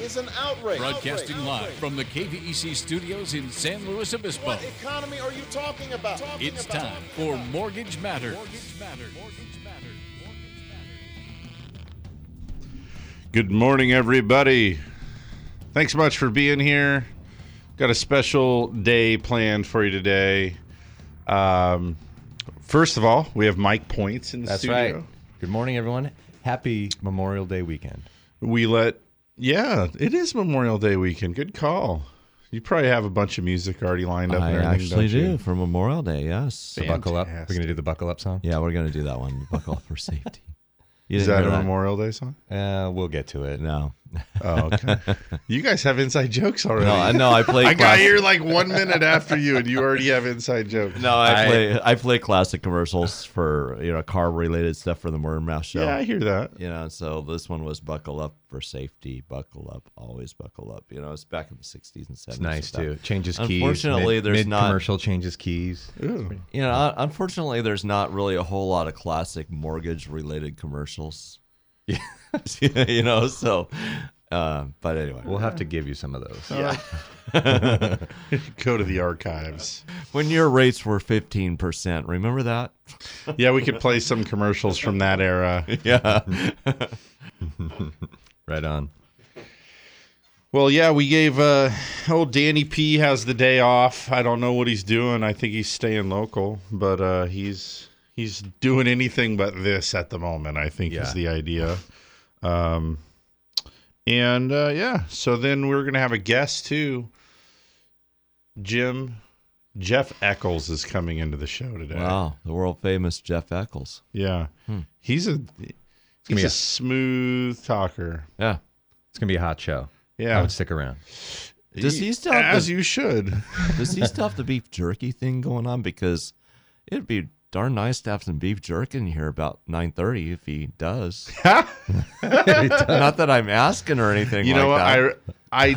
is an outrage. Broadcasting Outrage. live Outrage. from the KVEC studios in San Luis Obispo. What economy are you talking about? Talking It's about. time for Mortgage Matters. Mortgage Matters. Mortgage Matters. Mortgage Matters. Good morning, everybody. Thanks so much for being here. Got a special day planned for you today. Um, first of all, we have Mike Points in the That's studio. right. Good morning, everyone. Happy Memorial Day weekend. We let, yeah, it is Memorial Day weekend. Good call. You probably have a bunch of music already lined up. I and actually don't you? for Memorial Day. Yes. The buckle up. We're going to do the buckle up song. Yeah, we're gonna do that one. Buckle up for safety. You Is that a hear Memorial Day song? Uh, we'll get to it. No. Oh, okay. you guys have inside jokes already. No, I know. I play. I got here like one minute after you, and you already have inside jokes. No, I, I- play. I play classic commercials for you know car related stuff for the Morning Mouse show. Yeah, I hear that. You know, so this one was buckle up for safety. Buckle up, always buckle up. You know, it's back in the '60s and '70s. It's nice and too. stuff. Changes keys. Unfortunately, mid, there's not- commercial changes keys. Ooh. You know, unfortunately, there's not really a whole lot of classic mortgage related commercials. Yeah. you know, so. Uh, but anyway, We'll have to give you some of those. Yeah. Go to the archives. when your rates were 15%, remember that? Yeah, we could play some commercials from that era. Yeah. Right on. Well, yeah, we gave uh old Danny P has the day off. I don't know what he's doing. I think he's staying local, but uh he's he's doing anything but this at the moment, I think is the idea. Um and uh yeah, so then we're going to have a guest too. Jim Jeff Eccles is coming into the show today. Wow. The world famous Jeff Eccles. Yeah. Hmm. He's a gonna he's be a smooth talker. Yeah. It's going to be a hot show. Yeah, I would stick around. Does he still have as the- you should. Does he still have the beef jerky thing going on? Because it'd be darn nice to have some beef jerky in here about 9.30 if he does. Not that I'm asking or anything You like know what? that. I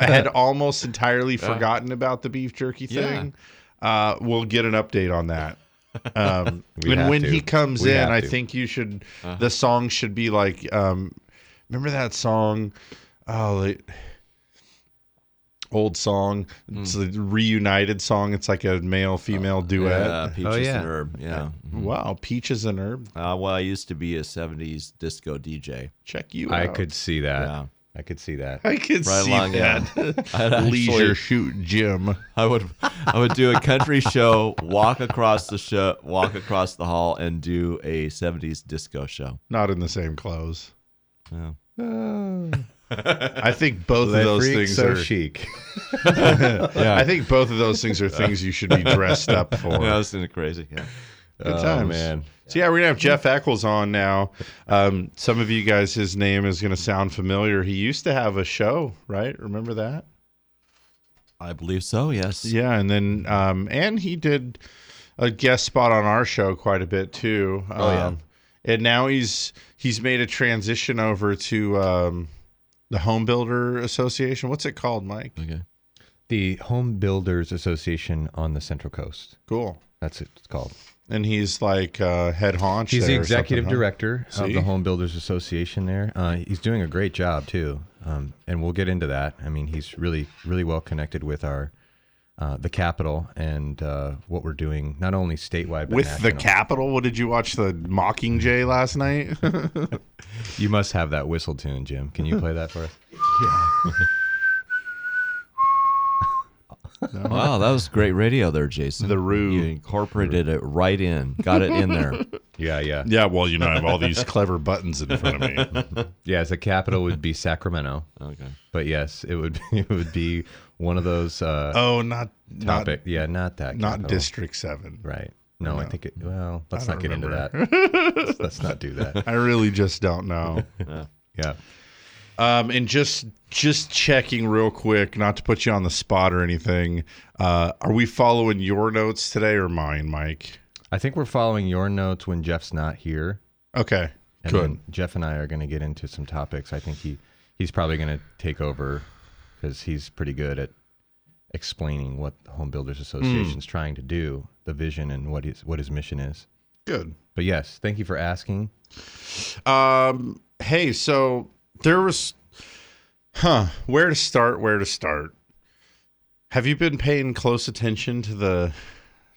I had almost entirely forgotten about the beef jerky Yeah. thing. Uh, we'll get an update on that. Um, and when to. he comes We in, I think you should. Uh-huh. The song should be like. Um, remember that song? Oh, old song. It's Hmm. a reunited song. It's like a male female duet. Yeah, peaches Oh, yeah. and herb. Yeah. Wow, peaches and herb. Uh, well, I used to be a 70s disco DJ. Check you I out. could see that. Yeah. I could see that. I could Right see along, that. I'd actually- Leisure shoot Jim. I would I would do a country show, walk across the show, walk across the hall, and do a '70s disco show. Not in the same clothes. Yeah. I think both of those things so are. chic. yeah. I think both of those things are things you should be dressed up for. Yeah, that's of crazy. Yeah. Good Oh, times. man. So yeah, we're gonna have Jeff Eccles on now. Um, some of you guys, his name is gonna sound familiar. He used to have a show, right? Remember that? I believe so. Yes. Yeah, and then um, and he did a guest spot on our show quite a bit too. Um, Oh, yeah. And now he's he's made a transition over to um, the Home Builder Association. What's it called, Mike? Okay. The Home Builders Association on the Central Coast. Cool. That's what it's called. And he's like uh, head honcho. He's the there or executive something, huh? director of the Home Builders Association there. Uh, he's doing a great job too, um, and we'll get into that. I mean, he's really, really well connected with our uh, the capital and uh, what we're doing, not only statewide but With the national. Capitol, what did you watch the Mockingjay last night? You must have that whistle tune, Jim. Can you play that for us? Yeah. wow, that was great radio there, Jason. The Rue. You incorporated it right in. Got it in there. Yeah, yeah, yeah, well, you know, I have all these clever buttons in front of me. yeah. The capital would be Sacramento, Okay. but yes, it would it would be one of those uh, Oh, not not topic. yeah, not that. not capital. District Seven. Right. No, I think it. Well, let's not don't get into that. let's, let's not do that. I really just don't know. Yeah. Um, and just just checking real quick, not to put you on the spot or anything. Uh, are we following your notes today or mine, Mike? I think we're following your notes when Jeff's not here. Okay, And good. then Jeff and I are going to get into some topics. I think he he's probably going to take over because he's pretty good at explaining what the Home Builders Association is trying to do, the vision, and what his what his mission is. Good. But yes, thank you for asking. Um, hey, so there was, huh? Where to start? Where to start? Have you been paying close attention to the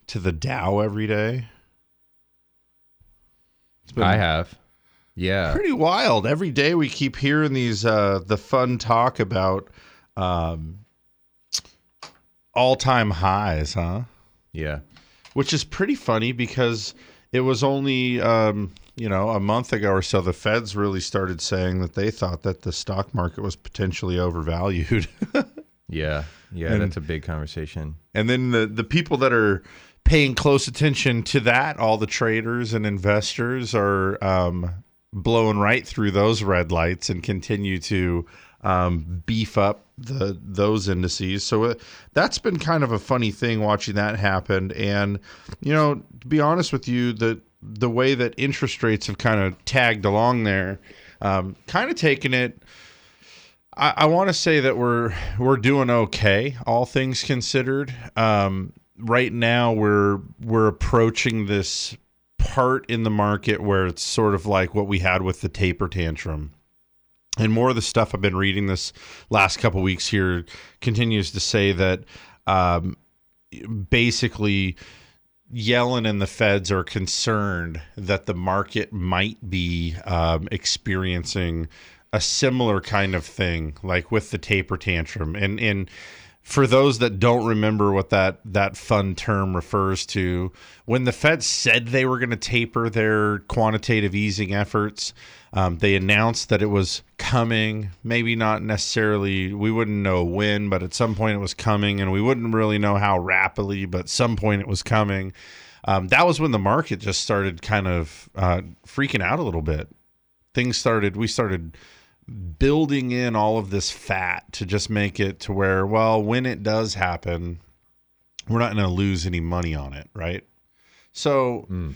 to the Dow every day? I have, yeah, pretty wild. Every day we keep hearing these uh the fun talk about um all time highs, huh? yeah, which is pretty funny because it was only um, you know a month ago or so the feds really started saying that they thought that the stock market was potentially overvalued yeah, yeah. And- that's a big conversation. and then the the people that are paying close attention to that all the traders and investors are um, blowing right through those red lights and continue to um, beef up the those indices. So uh, that's been kind of a funny thing watching that happen. And you know, to be honest with you, the the way that interest rates have kind of tagged along there, um, kind of taken it. I, I want to say that we're we're doing okay, all things considered. Um, right now, we're we're approaching this part in the market where it's sort of like what we had with the taper tantrum. And more of the stuff I've been reading this last couple weeks here continues to say that um, basically Yellen and the feds are concerned that the market might be um, experiencing a similar kind of thing, like with the taper tantrum. And and for those that don't remember what that that fun term refers to, when the Fed said they were going to taper their quantitative easing efforts, um, they announced that it was coming. Maybe not necessarily, we wouldn't know when, but at some point it was coming, and we wouldn't really know how rapidly, but some point it was coming. Um, that was when the market just started kind of uh, freaking out a little bit. Things started, we started building in all of this fat to just make it to where, well, when it does happen, we're not going to lose any money on it, right? So hmm.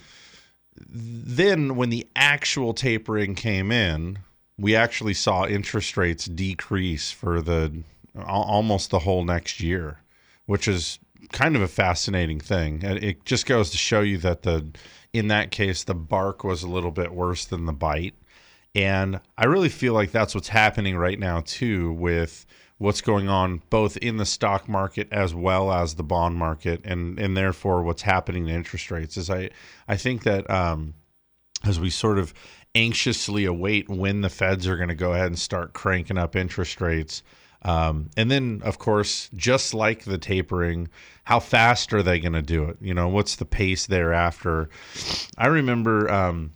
then when the actual tapering came in, we actually saw interest rates decrease for the almost the whole next year, which is kind of a fascinating thing. And It just goes to show you that the in that case the bark was a little bit worse than the bite. And I really feel like that's what's happening right now too with what's going on both in the stock market as well as the bond market and and therefore what's happening to interest rates. Is I I think that um as we sort of anxiously await when the feds are going to go ahead and start cranking up interest rates um, and then of course just like the tapering how fast are they going to do it? You know what's the pace thereafter? I remember um,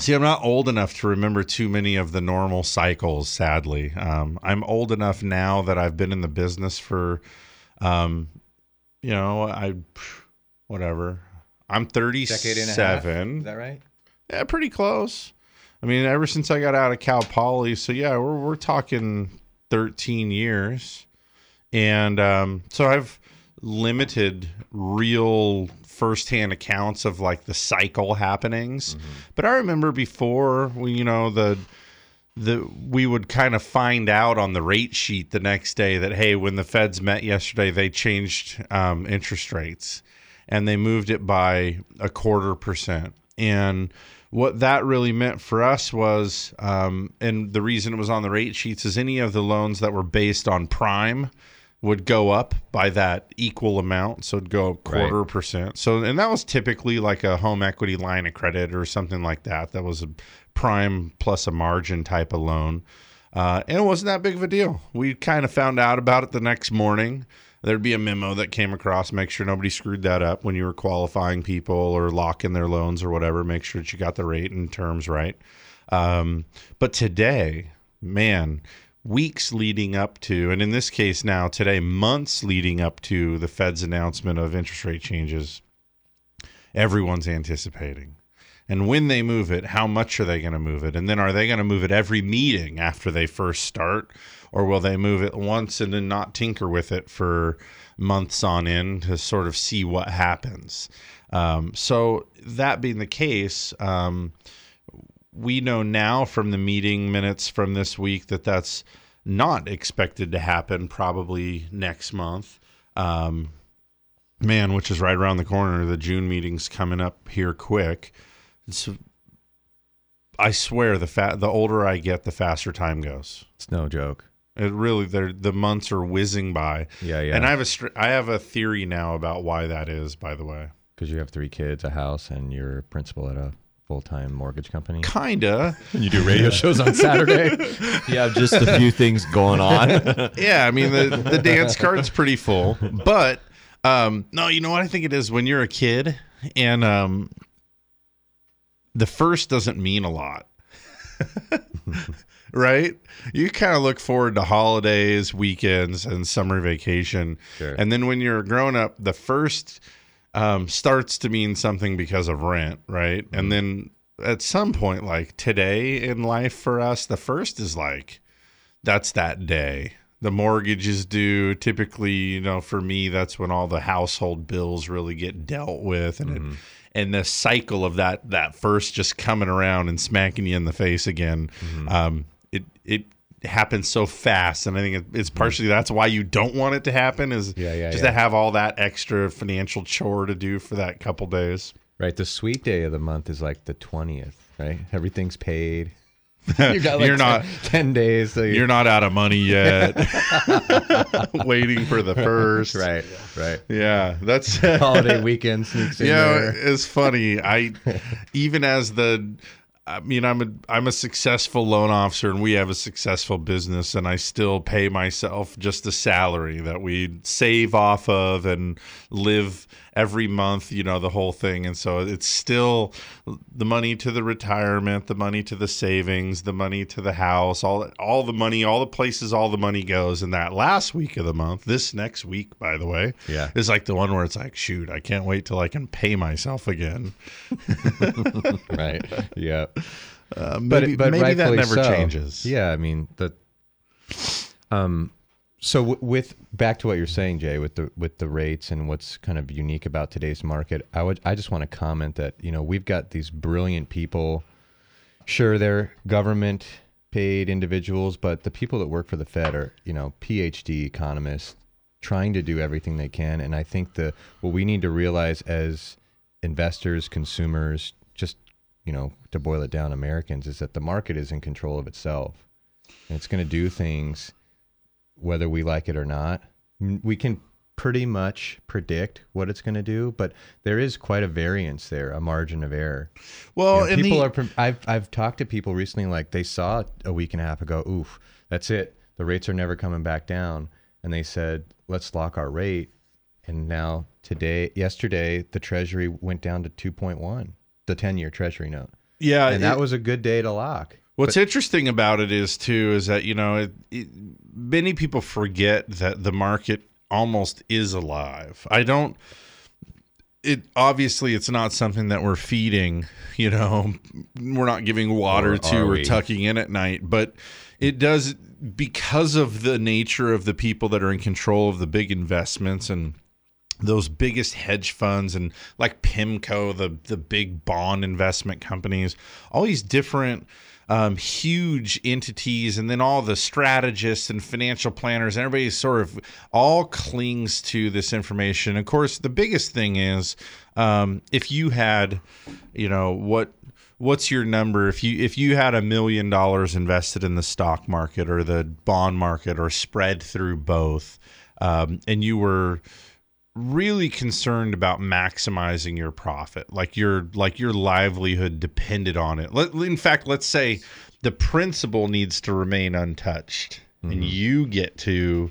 See, I'm not old enough to remember too many of the normal cycles, sadly. Um, I'm old enough now that I've been in the business for, um, you know, I, whatever. I'm 37. Is that right? Yeah, pretty close. I mean, ever since I got out of Cal Poly, so yeah, we're we're talking 13 years, and um, so I've limited real firsthand accounts of like the cycle happenings. But I remember before, you know the the we would kind of find out on the rate sheet the next day that hey, when the Feds met yesterday, they changed um, interest rates and they moved it by a quarter percent. And what that really meant for us was, um, and the reason it was on the rate sheets is any of the loans that were based on prime would go up by that equal amount. So it'd go quarter percent. So, and that was typically like a home equity line of credit or something like that. That was a prime plus a margin type of loan. Uh, and it wasn't that big of a deal. We kind of found out about it the next morning. There'd be a memo that came across, make sure nobody screwed that up when you were qualifying people or locking their loans or whatever. Make sure that you got the rate and terms right. Um, but today, man, weeks leading up to, and in this case now, today, months leading up to the Fed's announcement of interest rate changes, everyone's anticipating. And when they move it, how much are they going to move it? And then are they going to move it every meeting after they first start? Or will they move it once and then not tinker with it for months on end to sort of see what happens? Um, so, that being the case, um, we know now from the meeting minutes from this week that that's not expected to happen probably next month. Um, man, which is right around the corner. The June meeting's coming up here quick. It's, I swear, the fa- the older I get, the faster time goes. It's no joke. It really, the months are whizzing by. Yeah, yeah. And I have a str- I have a theory now about why that is. By the way, Because you have three kids, a house, and you're a principal at a full time mortgage company. kinda. And you do radio shows on Saturday. You have just a few things going on. yeah, I mean the the dance card's pretty full, but um, no, you know what I think it is when you're a kid and um, the first doesn't mean a lot. right? You kind of look forward to holidays, weekends, and summer vacation. Sure. And then when you're a grown up, the first um, starts to mean something because of rent, right? And then at some point, like today in life for us, the first is like, that's that day. The mortgage is due. Typically, you know, for me, that's when all the household bills really get dealt with, and it, and the cycle of that that first just coming around and smacking you in the face again. Um, it it happens so fast, and I think it's mm-hmm. partially that's why you don't want it to happen is Yeah, yeah, just yeah. to have all that extra financial chore to do for that couple days. right. The sweet day of the month is like the 20th, right? Everything's paid. You got You're not 10 days. So you're not out of money yet. Waiting for the first. right, right. Yeah, that's Holiday weekend sneaks in you know, there. it's funny. I even as the I mean, I'm a I'm a successful loan officer, and we have a successful business, and I still pay myself just a salary that we save off of and live every month. You know, the whole thing, and so it's still the money to the retirement, the money to the savings, the money to the house, all all the money, all the places, all the money goes. in that last week of the month, this next week, by the way, Yeah. is like the one where it's like, shoot, I can't wait till I can pay myself again. right. Yeah. Uh, maybe maybe that never so. changes. Yeah, I mean the um so with back to what you're saying Jay with the with the rates and what's kind of unique about today's market, I would I just want to comment that, you know, we've got these brilliant people sure they're government paid individuals, but the people that work for the Fed are, you know, PhD economists trying to do everything they can and I think the what we need to realize as investors, consumers, just you know, to boil it down, Americans, is that the market is in control of itself. And it's going to do things whether we like it or not. We can pretty much predict what it's going to do, but there is quite a variance there, a margin of error. Well, You know, people the- are. I've I've talked to people recently, like they saw a week and a half ago. Oof, that's it. The rates are never coming back down, and they said, let's lock our rate. And now today, yesterday, the Treasury went down to two point one, the ten-year Treasury note, yeah. and that was a good day to lock. What's interesting about it is too is that you know it, it, many people forget that the market almost is alive. I don't. It obviously it's not something that we're feeding. You know, we're not giving water Or to or we? tucking in at night, but it does because of the nature of the people that are in control of the big investments and those biggest hedge funds and like PIMCO, the the big bond investment companies, all these different um, huge entities, and then all the strategists and financial planners, everybody sort of all clings to this information. Of course, the biggest thing is um, if you had, you know, what what's your number if you if you had a million dollars invested in the stock market or the bond market or spread through both um, and you were really concerned about maximizing your profit like your like your livelihood depended on it Let, in fact let's say the principal needs to remain untouched and you get to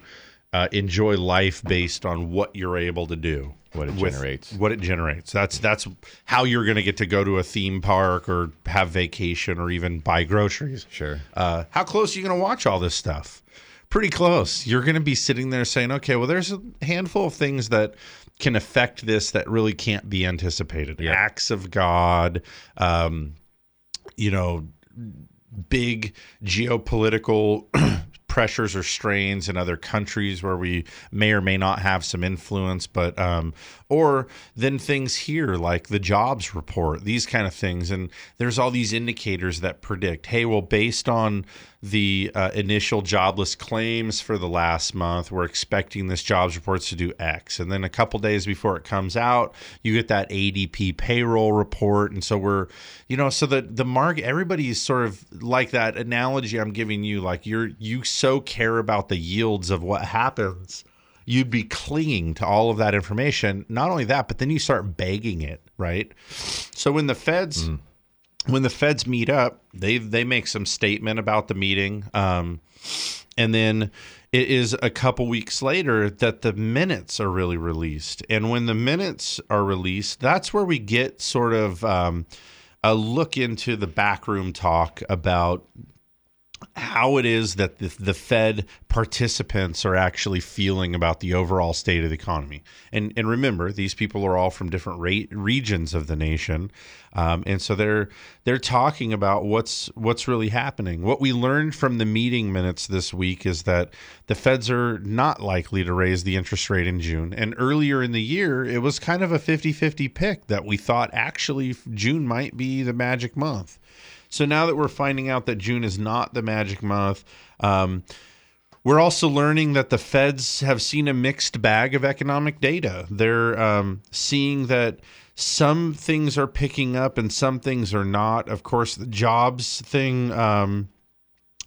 uh, enjoy life based on what you're able to do What it generates. what it generates that's that's how you're going to get to go to a theme park or have vacation or even buy groceries Sure. uh, how close are you going to watch all this stuff? Pretty close. You're going to be sitting there saying, okay, well, there's a handful of things that can affect this that really can't be anticipated. Acts of God, um, you know, big geopolitical pressures or strains in other countries where we may or may not have some influence, but um, or then things here like the jobs report, these kind of things, and there's all these indicators that predict, hey, well, based on the uh, initial jobless claims for the last month, we're expecting this jobs report to do X, and then a couple days before it comes out, you get that ADP payroll report, and so we're, you know, so the the market, everybody's sort of like that analogy I'm giving you, like you're you so care about the yields of what happens you'd be clinging to all of that information. Not only that, but then you start begging it, right? So when the feds when the feds meet up, they they make some statement about the meeting, um, and then it is a couple weeks later that the minutes are really released. And when the minutes are released, that's where we get sort of um, a look into the backroom talk about how it is that the, the Fed participants are actually feeling about the overall state of the economy. And and remember, these people are all from different rate, regions of the nation, um, and so they're they're talking about what's what's really happening. What we learned from the meeting minutes this week is that the Feds are not likely to raise the interest rate in June. And earlier in the year, it was kind of a 50-50 pick that we thought actually June might be the magic month. So now that we're finding out that June is not the magic month, um, we're also learning that the feds have seen a mixed bag of economic data. They're um, seeing that some things are picking up and some things are not. Of course, the jobs thing. Um,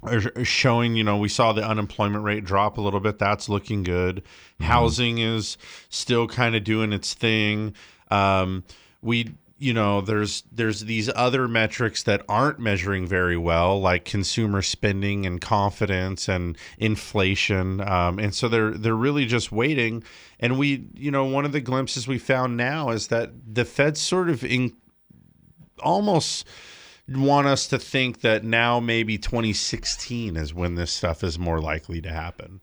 are showing, you know, we saw the unemployment rate drop a little bit. That's looking good. Housing is still kind of doing its thing. Um, we you know there's there's these other metrics that aren't measuring very well like consumer spending and confidence and inflation. Um, and so they're they're really just waiting. And we you know one of the glimpses we found now is that the fed's sort of in almost want us to think that now maybe 2016 is when this stuff is more likely to happen.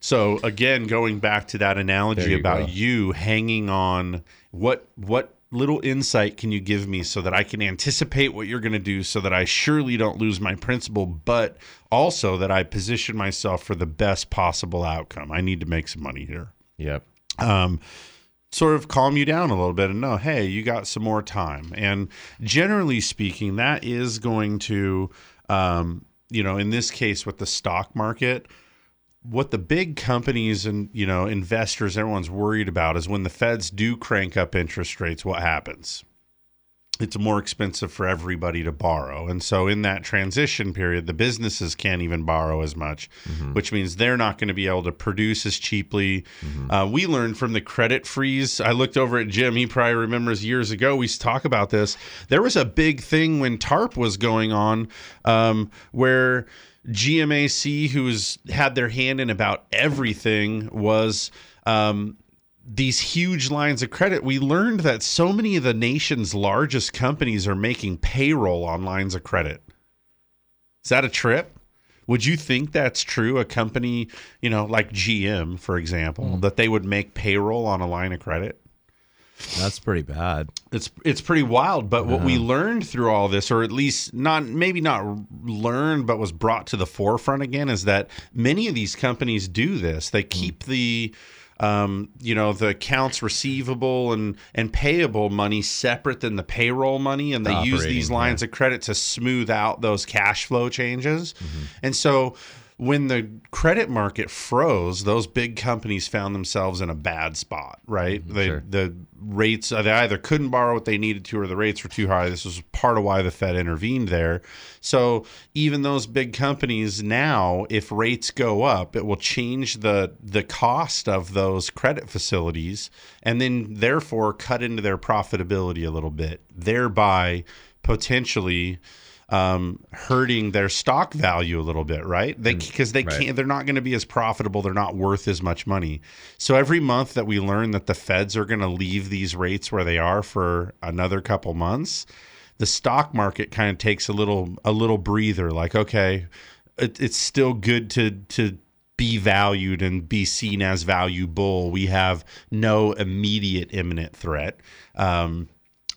So again going back to that analogy you about go. you hanging on what what little insight can you give me so that I can anticipate what you're going to do so that I surely don't lose my principal, but also that I position myself for the best possible outcome. I need to make some money here. Yep. Um sort of calm you down a little bit and know, hey, you got some more time. And generally speaking, that is going to, um, you know, in this case with the stock market, what the big companies and you know investors everyone's worried about is when the feds do crank up interest rates what happens? It's more expensive for everybody to borrow. And so in that transition period the businesses can't even borrow as much which means they're not going to be able to produce as cheaply. Uh, we learned from the credit freeze. I looked over at jim. He probably remembers years ago we used to talk about this. There was a big thing when tarp was going on um, where GMAC, who's had their hand in about everything, was um, these huge lines of credit. We learned that so many of the nation's largest companies are making payroll on lines of credit. Is that a trip? Would you think that's true? A company, you know, like GM, for example, that they would make payroll on a line of credit? That's pretty bad. It's it's pretty wild, but what we learned through all this, or at least not maybe not learned, but was brought to the forefront again, is that many of these companies do this. They keep the um, you know the accounts receivable and and payable money separate than the payroll money, and they use these lines of credit to smooth out those cash flow changes. And so when the credit market froze, those big companies found themselves in a bad spot, right? They, sure. The rates, uh, they either couldn't borrow what they needed to or the rates were too high. This was part of why the Fed intervened there. So even those big companies now, if rates go up, it will change the, the cost of those credit facilities and then therefore cut into their profitability a little bit, thereby potentially um, hurting their stock value a little bit, right? They because they right. can't, they're not going to be as profitable. They're not worth as much money. So every month that we learn that the Feds are going to leave these rates where they are for another couple months, the stock market kind of takes a little a little breather. Like, okay, it, it's still good to to be valued and be seen as valuable. We have no immediate imminent threat. Um,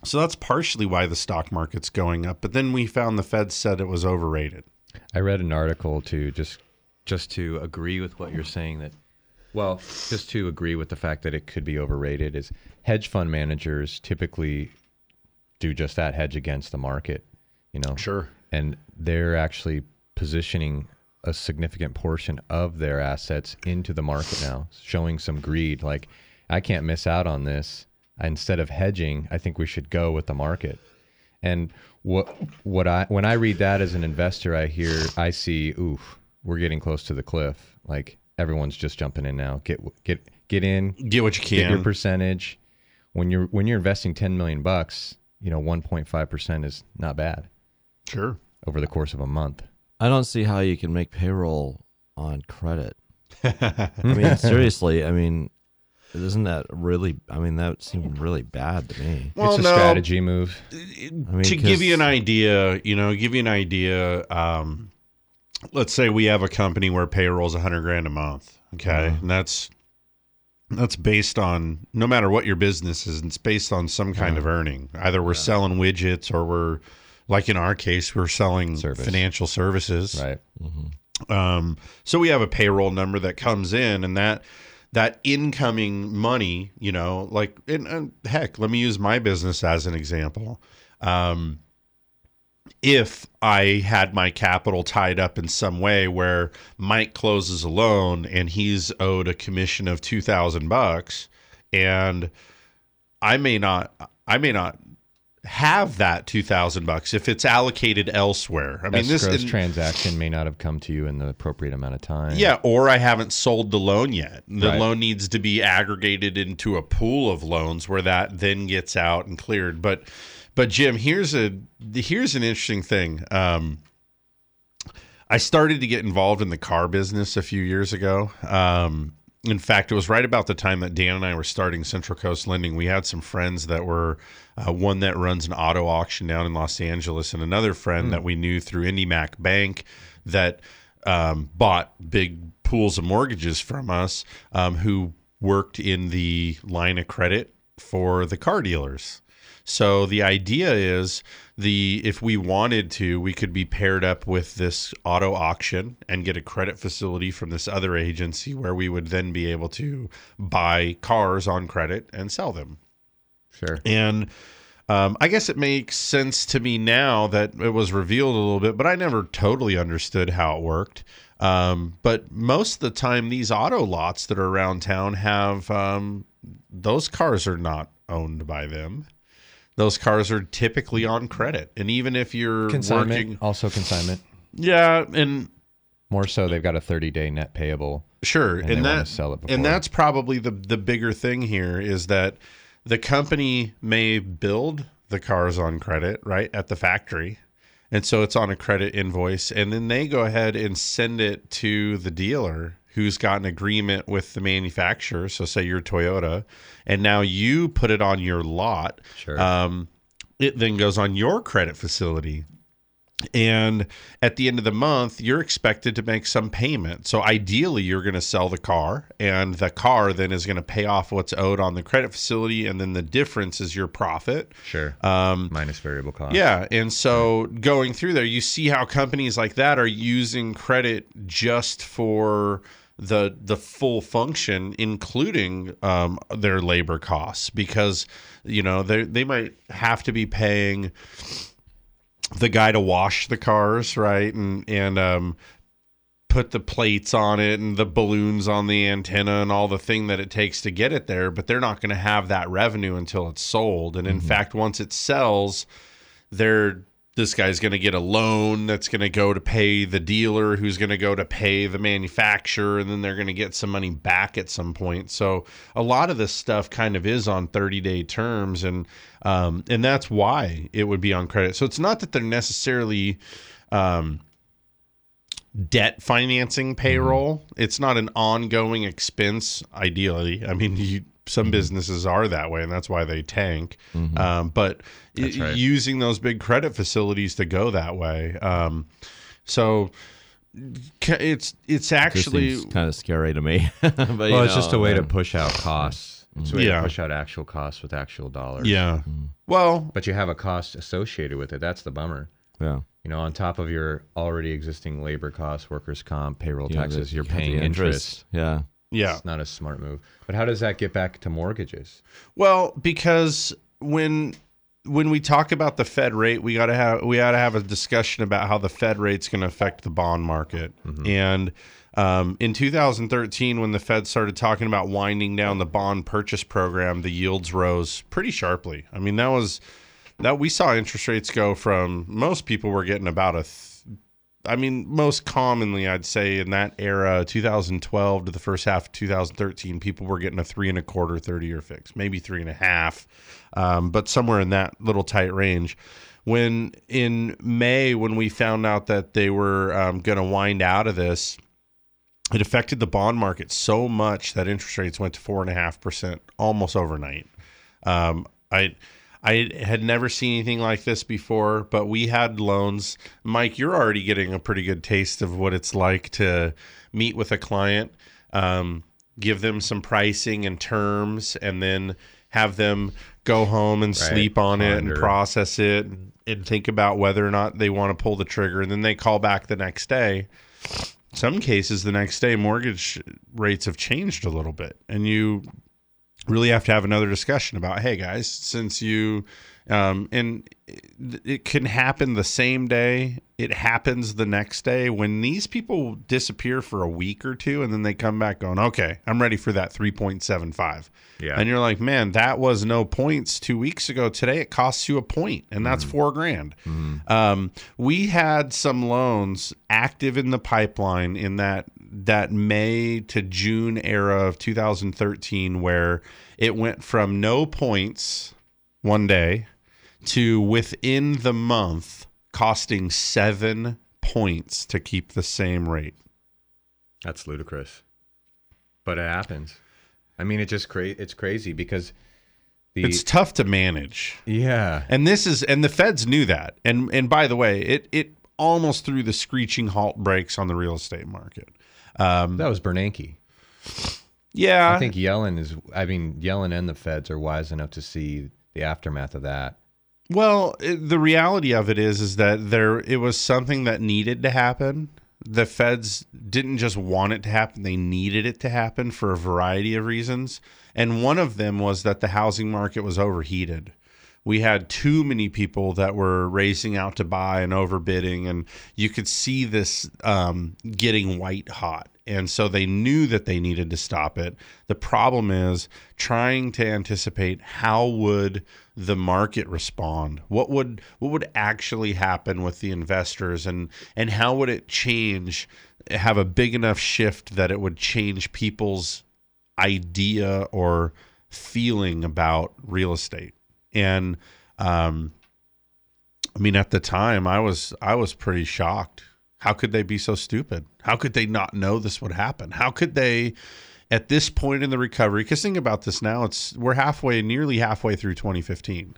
so that's partially why the stock market's going up. But then we found the Fed said it was overrated. I read an article to just just to agree with what you're saying that well, just to agree with the fact that it could be overrated is hedge fund managers typically do just that hedge against the market, you know. Sure. And they're actually positioning a significant portion of their assets into the market now, showing some greed like I can't miss out on this. Instead of hedging, I think we should go with the market. And what what I when I read that as an investor, I hear I see, oof, we're getting close to the cliff. Like everyone's just jumping in now. Get get get in, Get what you can. get your percentage. When you're when you're investing ten million bucks, you know one point five percent is not bad Sure. over the course of a month. I don't see how you can make payroll on credit. I mean, seriously. I mean, isn't that really? I mean, that seemed really bad to me. Well, it's a no. strategy move. mean, to give you an idea, you know, give you an idea. Um, let's say we have a company where payroll's a hundred grand a month. Okay, and that's that's based on no matter what your business is, it's based on some kind of earning. Either we're selling widgets or we're like in our case, we're selling Service. financial services. Right. Um, so we have a payroll number that comes in, and that that incoming money, you know, like and, and heck, let me use my business as an example. Um, if I had my capital tied up in some way where Mike closes a loan and he's owed a commission of two thousand bucks, and I may not, I may not have that two thousand bucks if it's allocated elsewhere. I mean, this and- transaction may not have come to you in the appropriate amount of time. yeah, or I haven't sold the loan yet. The Right. loan needs to be aggregated into a pool of loans where that then gets out and cleared. But but Jim, here's a here's an interesting thing. Um, I started to get involved in the car business a few years ago. Um, in fact, it was right about the time that Dan and I were starting Central Coast Lending. We had some friends that were uh, one that runs an auto auction down in Los Angeles, and another friend that we knew through IndyMac Bank that um, bought big pools of mortgages from us, um, who worked in the line of credit for the car dealers. So the idea is the if we wanted to, we could be paired up with this auto auction and get a credit facility from this other agency where we would then be able to buy cars on credit and sell them. Sure. And um, I guess it makes sense to me now that it was revealed a little bit, but I never totally understood how it worked. Um, but most of the time, these auto lots that are around town have um, those cars are not owned by them. Those cars are typically on credit, and even if you're Consignment. working, Also consignment. yeah, and More so, they've got a 30 day net payable. Sure, and and, that sell it before. and that's probably the the bigger thing here is that the company may build the cars on credit right at the factory, and so it's on a credit invoice, and then they go ahead and send it to the dealer who's got an agreement with the manufacturer. So say you're Toyota, and now you put it on your lot. Sure. Um, it then goes on your credit facility and at the end of the month you're expected to make some payment so ideally you're going to sell the car and the car then is going to pay off what's owed on the credit facility and then the difference is your profit Sure. um, Minus variable cost. yeah and so going through there you see how companies like that are using credit just for the the full function including um, their labor costs because you know they they might have to be paying the guy to wash the cars, right? And and um put the plates on it and the balloons on the antenna and all the thing that it takes to get it there, but they're not going to have that revenue until it's sold. And in fact, once it sells, they're this guy's going to get a loan that's going to go to pay the dealer who's going to go to pay the manufacturer and then they're going to get some money back at some point. So a lot of this stuff kind of is on 30 day terms and um, and that's why it would be on credit. So it's not that they're necessarily um, debt financing payroll. It's not an ongoing expense ideally. I mean you some businesses are that way and that's why they tank um, but i- right. using those big credit facilities to go that way um, so it's it's actually kind of scary to me. but, you Well, it's just a know, way to push out costs. It's a way Yeah. to push out actual costs with actual dollars. yeah. Well, But you have a cost associated with it. That's the bummer. Yeah. You know, on top of your already existing labor costs, workers' comp, payroll Yeah, taxes, the- you're you have the paying interest. Yeah. Yeah. It's not a smart move. But how does that get back to mortgages? Well, because when when we talk about the Fed rate, we got to have we got to have a discussion about how the Fed rate's going to affect the bond market. And um, in 2013, when the Fed started talking about winding down the bond purchase program, the yields rose pretty sharply. I mean, that was that we saw interest rates go from most people were getting about a. Th- I mean, most commonly, I'd say in that era, 2012 to the first half of 2013, people were getting a three and a quarter 30 year fix, maybe three and a half, um, but somewhere in that little tight range. When in May, when we found out that they were um, going to wind out of this, it affected the bond market so much that interest rates went to four and a half percent almost overnight. Um, I I had never seen anything like this before, but we had loans. Mike, you're already getting a pretty good taste of what it's like to meet with a client, um, give them some pricing and terms, and then have them go home and sleep on it and process it and, and think about whether or not they want to pull the trigger. And then they call back the next day some cases the next day mortgage rates have changed a little bit and you really have to have another discussion about hey guys since you um, and it, can happen the same day. It happens the next day. When these people disappear for a week or two and then they come back going okay i'm ready for that 3.75 Yeah. and you're like man that was no points two weeks ago. Today it costs you a point and that's four grand. Um, we had some loans active in the pipeline in that that May to June era of 2013 where it went from no points one day to within the month costing 7 points to keep the same rate. That's ludicrous. But it happens. I mean, it just cra- it's crazy because the It's tough to manage. yeah. And this is and the feds knew that. And and by the way, it it almost threw the screeching halt brakes on the real estate market. Um, That was Bernanke. yeah, I think Yellen is. I mean, Yellen and the Feds are wise enough to see the aftermath of that. Well, it, the reality of it is, is that there it was something that needed to happen. The feds didn't just want it to happen; they needed it to happen for a variety of reasons. And one of them was that the housing market was overheated. We had too many people that were racing out to buy and overbidding, and you could see this um, getting white hot. And so they knew that they needed to stop it. The problem is trying to anticipate how would the market respond? What would what would actually happen with the investors, and and how would it change? Have a big enough shift that it would change people's idea or feeling about real estate and um i mean at the time i was i was pretty shocked how could they be so stupid how could they not know this would happen how could they at this point in the recovery because think about this now it's we're halfway nearly halfway through 2015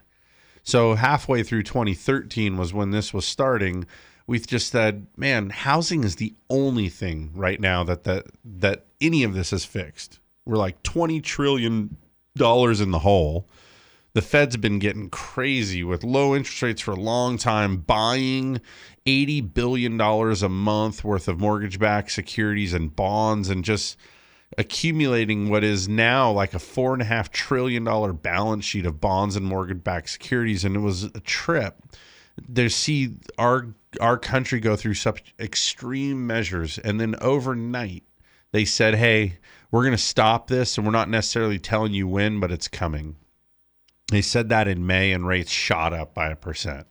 so halfway through 2013 was when this was starting. we've just said, man, housing is the only thing right now that that that any of this is fixed. We're like 20 trillion dollars in the hole. The Fed's been getting crazy with low interest rates for a long time, buying 80 billion dollars a month worth of mortgage-backed securities and bonds and just accumulating what is now like a four and a half trillion dollar balance sheet of bonds and mortgage-backed securities, and it was a trip. to see our our country go through such extreme measures, and then overnight they said, "Hey, we're going to stop this, and we're not necessarily telling you when, but it's coming." They said that in May, and rates shot up by a percent.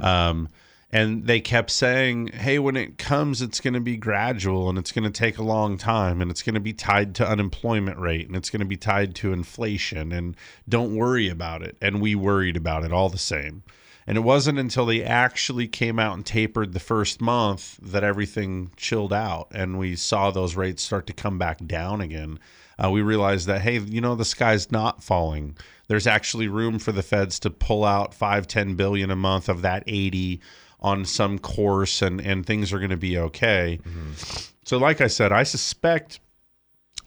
Um, and they kept saying, hey, when it comes, it's going to be gradual and it's going to take a long time and it's going to be tied to unemployment rate and it's going to be tied to inflation and don't worry about it. And we worried about it all the same. And it wasn't until they actually came out and tapered the first month that everything chilled out and we saw those rates start to come back down again. uh, we realized that hey, you know, the sky's not falling. There's actually room for the feds to pull out five, ten billion a month of that 80 on some course, and and things are going to be okay. So, like I said, I suspect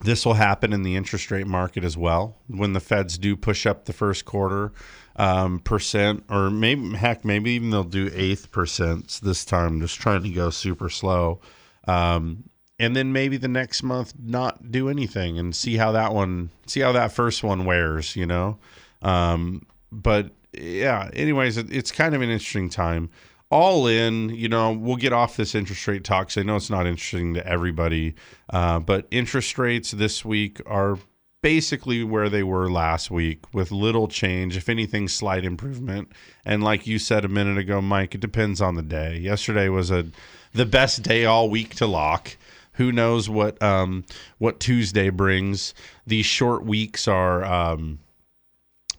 this will happen in the interest rate market as well. When the feds do push up the first quarter um, percent or maybe heck maybe even they'll do eighth percents this time just trying to go super slow. Um, and then maybe the next month not do anything and see how that one see how that first one wears you know? Um, but yeah anyways it, it's kind of an interesting time all in, you know, we'll get off this interest rate talk 'cause I know it's not interesting to everybody. Uh, but interest rates this week are basically where they were last week with little change, if anything, slight improvement. And like you said a minute ago, Mike, it depends on the day. Yesterday was a the best day all week to lock. Who knows what um, what Tuesday brings? These short weeks are. Um,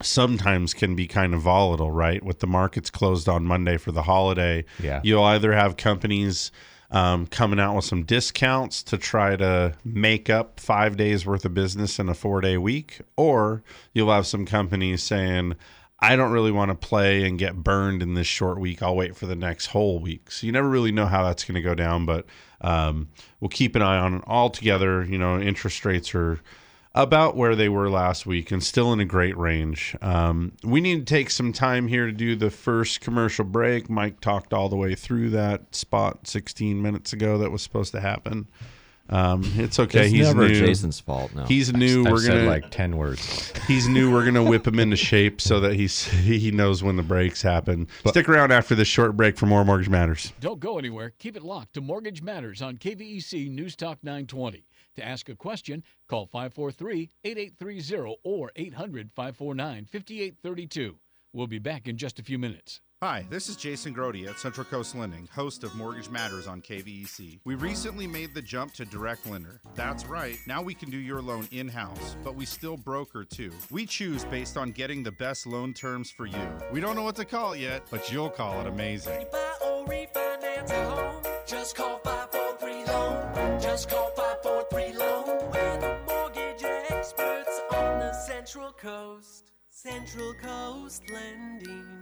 sometimes can be kind of volatile, right? With the markets closed on Monday for the holiday, Yeah. you'll either have companies um, coming out with some discounts to try to make up five days worth of business in a four day week, or you'll have some companies saying, I don't really want to play and get burned in this short week. I'll wait for the next whole week. So you never really know how that's going to go down, but um, we'll keep an eye on it. Altogether, you know, interest rates are about where they were last week and still in a great range. Um, we need to take some time here to do the first commercial break. Mike talked all the way through that spot 16 minutes ago that was supposed to happen. Um, it's okay. It's he's never new. Jason's fault. No, He's new. I've we're said gonna like ten words. he's new. We're gonna whip him into shape so that he's he knows when the breaks happen. Stick around after this short break for more Mortgage Matters. Don't go anywhere. Keep it locked to Mortgage Matters on KVEC News Talk 920. To ask a question, call 543 8830 or 800 549 5832. We'll be back in just a few minutes. Hi, this is Jason Grody at Central Coast Lending, host of Mortgage Matters on KVEC. We recently made the jump to direct lender. That's right, now we can do your loan in house, but we still broker too. We choose based on getting the best loan terms for you. We don't know what to call it yet, but you'll call it amazing. Coast. Central Coast Lending.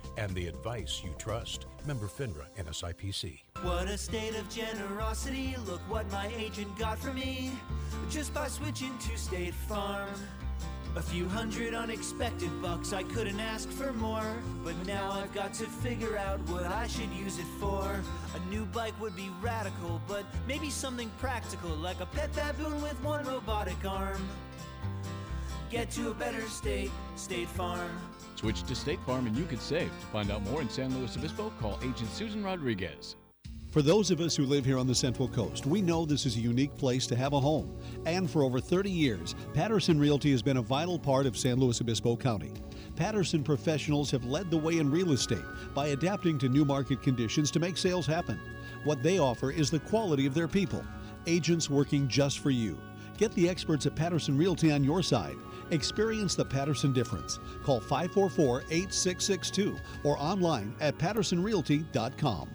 and the advice you trust. Member FINRA and SIPC. What a state of generosity. Look what my agent got for me just by switching to State Farm. A few hundred unexpected bucks, I couldn't ask for more. But now I've got to figure out what I should use it for. A new bike would be radical, but maybe something practical, like a pet baboon with one robotic arm. Get to a better state, State Farm. Switch to State Farm and you could save. To find out more in San Luis Obispo, call Agent Susan Rodriguez. For those of us who live here on the Central Coast, we know this is a unique place to have a home. And for over 30 years, Patterson Realty has been a vital part of San Luis Obispo County. Patterson professionals have led the way in real estate by adapting to new market conditions to make sales happen. What they offer is the quality of their people, agents working just for you. Get the experts at Patterson Realty on your side. Experience the Patterson difference. Call 544 8662 or online at pattersonrealty.com.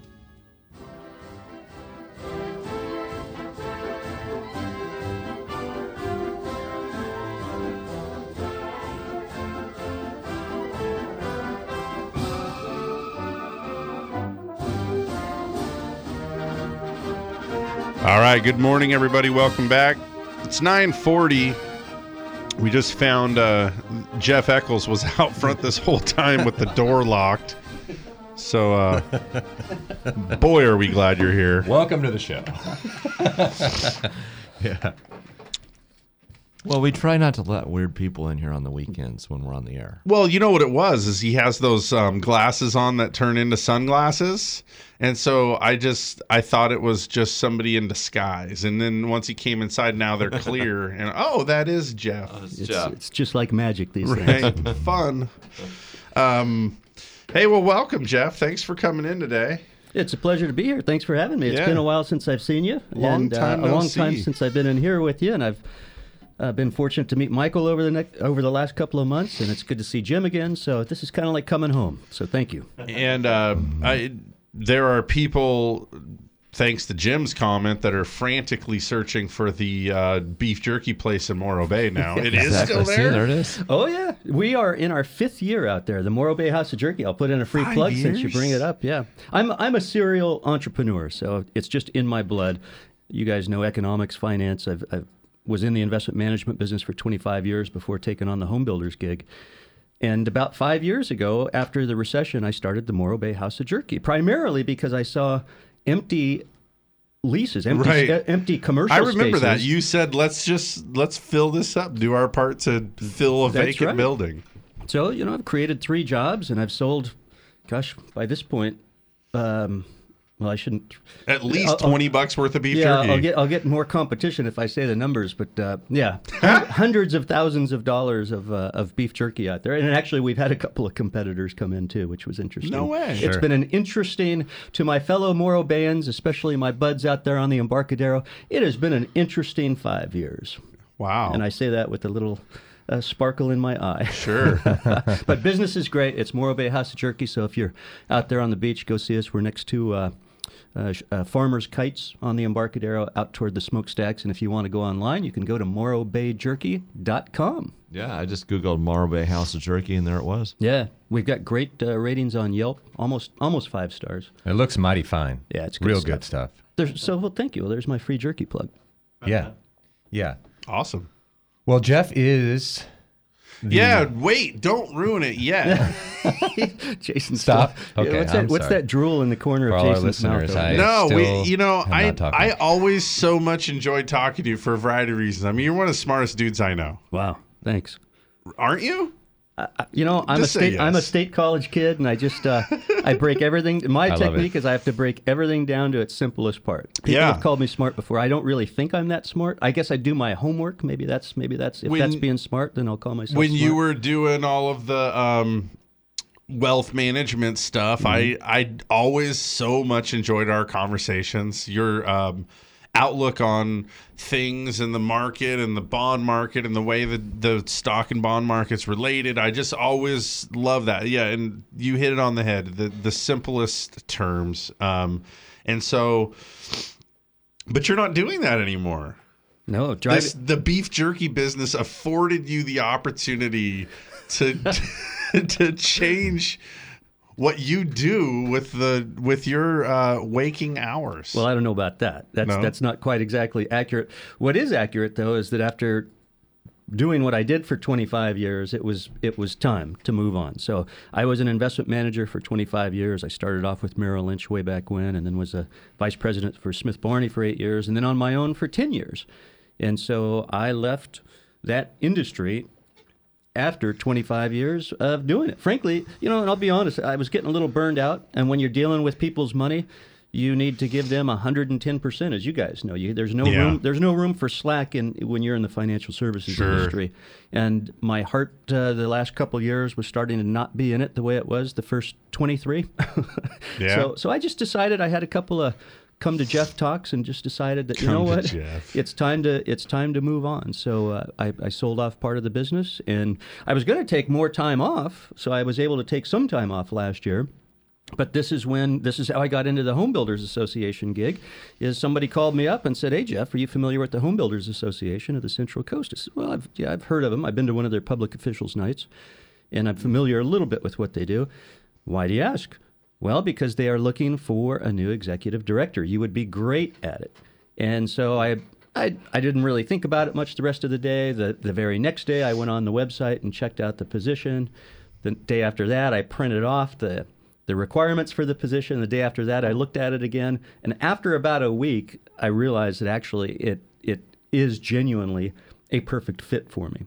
All right, good morning, everybody. Welcome back. It's 940. We just found uh, Jeff Eccles was out front this whole time with the door locked. So, uh, boy, are we glad you're here. Welcome to the show. yeah. Well, we try not to let weird people in here on the weekends when we're on the air. Well, you know what it was is he has those um, glasses on that turn into sunglasses, and so I just I thought it was just somebody in disguise, and then once he came inside, now they're clear, and oh, that is Jeff. It's, it's just like magic these right, days. fun. Um, hey, well, welcome, Jeff. Thanks for coming in today. It's a pleasure to be here. Thanks for having me. It's Yeah. been a while since I've seen you, Long and time uh, a no long time since I've been in here with you, and I've uh, been fortunate to meet Michael over the ne- over the last couple of months, and it's good to see Jim again. So this is kind of like coming home. So thank you. And uh, I, there are people, thanks to Jim's comment, that are frantically searching for the uh, beef jerky place in Morro Bay now. It is still there. There it is. Oh yeah, we are in our fifth year out there. The Morro Bay House of Jerky. I'll put in a free Five plug since you bring it up. Yeah, I'm I'm a serial entrepreneur, so it's just in my blood. You guys know economics, finance. I've, I've was in the investment management business for 25 years before taking on the home builders gig. And about five years ago, after the recession, I started the Morro Bay House of Jerky, primarily because I saw empty leases, empty, Right. uh, empty commercial I remember that you said let's just let's fill this up, do our part to fill a That's vacant right. building. So, you know, I've created three jobs and I've sold, gosh, by this point, um, well, I shouldn't. At least I'll- I'll- twenty bucks worth of beef yeah, jerky. I'll get I'll get more competition if I say the numbers, but uh, yeah, hundreds of thousands of dollars of uh, of beef jerky out there, and actually we've had a couple of competitors come in too, which was interesting. No way. It's Sure. been an interesting to my fellow Morro Bayans, especially my buds out there on the Embarcadero. It has been an interesting five years. Wow. And I say that with a little. Uh, sparkle in my eye. Sure. but business is great. It's Morro Bay House of Jerky. So if you're out there on the beach, go see us. We're next to uh, uh, uh, Farmers Kites on the Embarcadero out toward the smokestacks. And if you want to go online, you can go to morrobayjerky.com. Yeah, I just googled Morro Bay House of Jerky, and there it was. Yeah, we've got great uh, ratings on Yelp, almost almost five stars. It looks mighty fine. Yeah, it's good real stuff. good stuff. There's, so well, thank you. Well, there's my free jerky plug. Yeah, yeah. Awesome. Well, Jeff is. The- Yeah, wait, don't ruin it yet. Jason, Stop. still- Okay, what's that? What's that drool in the corner For of Jason's mouth? I- there? no, we, you know, I. I always so much enjoyed talking to you for a variety of reasons. I mean, you're one of the smartest dudes I know. Wow, thanks. Aren't you? You know, I'm Just a say state I'm a state college kid, and I just uh, I break everything. My I technique is I have to break everything down to its simplest part. People Yeah. have called me smart before. I don't really think I'm that smart. I guess I do my homework. Maybe that's maybe that's if When- that's being smart, then I'll call myself. Smart. When you were doing all of the um, wealth management stuff, Mm-hmm. I I always so much enjoyed our conversations. Your um, outlook on things and the market and the bond market and the way that the stock and bond markets related. I just always love that. Yeah, and you hit it on the head. The the simplest terms. Um, and so, but you're not doing that anymore. no drive This, the beef jerky business afforded you the opportunity to to change what you do with the with your uh, waking hours. Well, I don't know about that. That's No? that's not quite exactly accurate. What is accurate though is that after doing what I did for 25 years, it was it was time to move on. So I was an investment manager for 25 years. I started off with Merrill Lynch way back when, and then was a vice president for Smith Barney for eight years, and then on my own for 10 years. And so I left that industry after 25 years of doing it. Frankly, you know, and I'll be honest, I was getting a little burned out. And when you're dealing with people's money, you need to give them 110%, as you guys know. You, there's no Yeah. room. There's no room for slack in when you're in the financial services Sure. industry. And my heart, uh, the last couple of years, was starting to not be in it the way it was the first 23. Yeah. So, so I just decided I had a couple of come to Jeff talks and just decided that you know what it's time to it's time to move on. So uh, I, I sold off part of the business, and I was going to take more time off. So I was able to take some time off last year. But this is when this is how I got into the Home Builders Association gig. Is somebody called me up and said, "Hey Jeff, are you familiar with the Home Builders Association of the Central Coast?" I said, "Well, I've, yeah, I've heard of them. I've been to one of their public officials nights, and I'm familiar a little bit with what they do." Why do you ask? Well, because they are looking for a new executive director. You would be great at it. And so I, I, I didn't really think about it much the rest of the day. The, the very next day, I went on the website and checked out the position. The day after that, I printed off the, the requirements for the position. The day after that, I looked at it again. And after about a week, I realized that actually it, it is genuinely a perfect fit for me.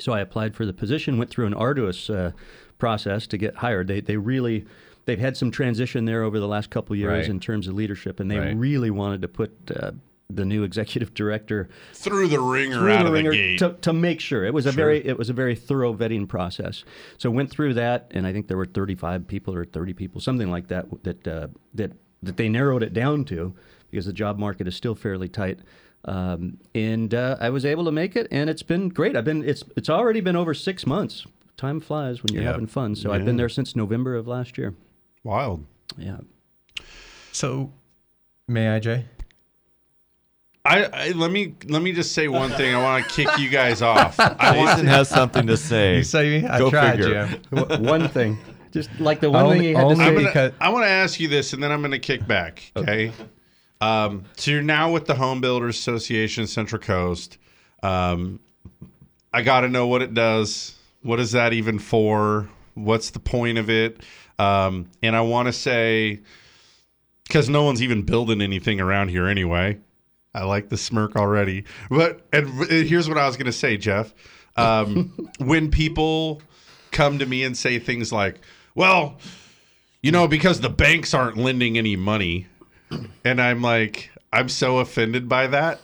So I applied for the position, went through an arduous uh, process to get hired. They they really they've had some transition there over the last couple of years Right. in terms of leadership, and they Right. really wanted to put uh, the new executive director Through the ringer through out the of ringer the gate. To, to make sure it was a Sure. very it was a very thorough vetting process. So went through that, and I think there were 35 people or 30 people, something like that, that uh, that that they narrowed it down to because the job market is still fairly tight. Um, and uh, I was able to make it, and it's been great. I've been it's it's already been over six months. Time flies when you're Yeah. having fun. So I've been there since November of last year. Wild. Yeah. So, may I, Jay? I, I let me let me just say one thing. I want to kick you guys off. I Jason has something to say. You say I Go tried, figure. Jim. One thing, just like the one Only- thing you had to say. I'm gonna, because- I want to ask you this, and then I'm going to kick back. Okay. Um, so you're now with the Home Builders Association Central Coast. Um, I got to know what it does. What is that even for? What's the point of it? Um, and I want to say, because no one's even building anything around here anyway. I like the smirk already. But and here's what I was going to say, Jeff. Um, when people come to me and say things like, "Well, you know, because the banks aren't lending any money," and I'm like, I'm so offended by that.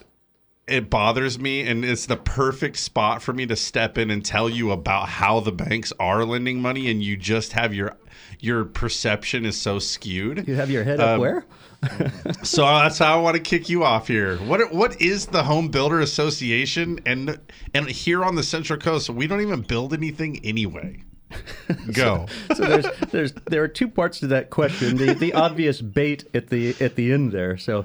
It bothers me, and it's the perfect spot for me to step in and tell you about how the banks are lending money, and you just have your your perception is so skewed. you have your head up Um, where? So that's how I want to kick you off here. What what is the Home Builder Association? And and here on the Central Coast, we don't even build anything anyway. Go. so there's there's there are two parts to that question. The the obvious bait at the at the end there. So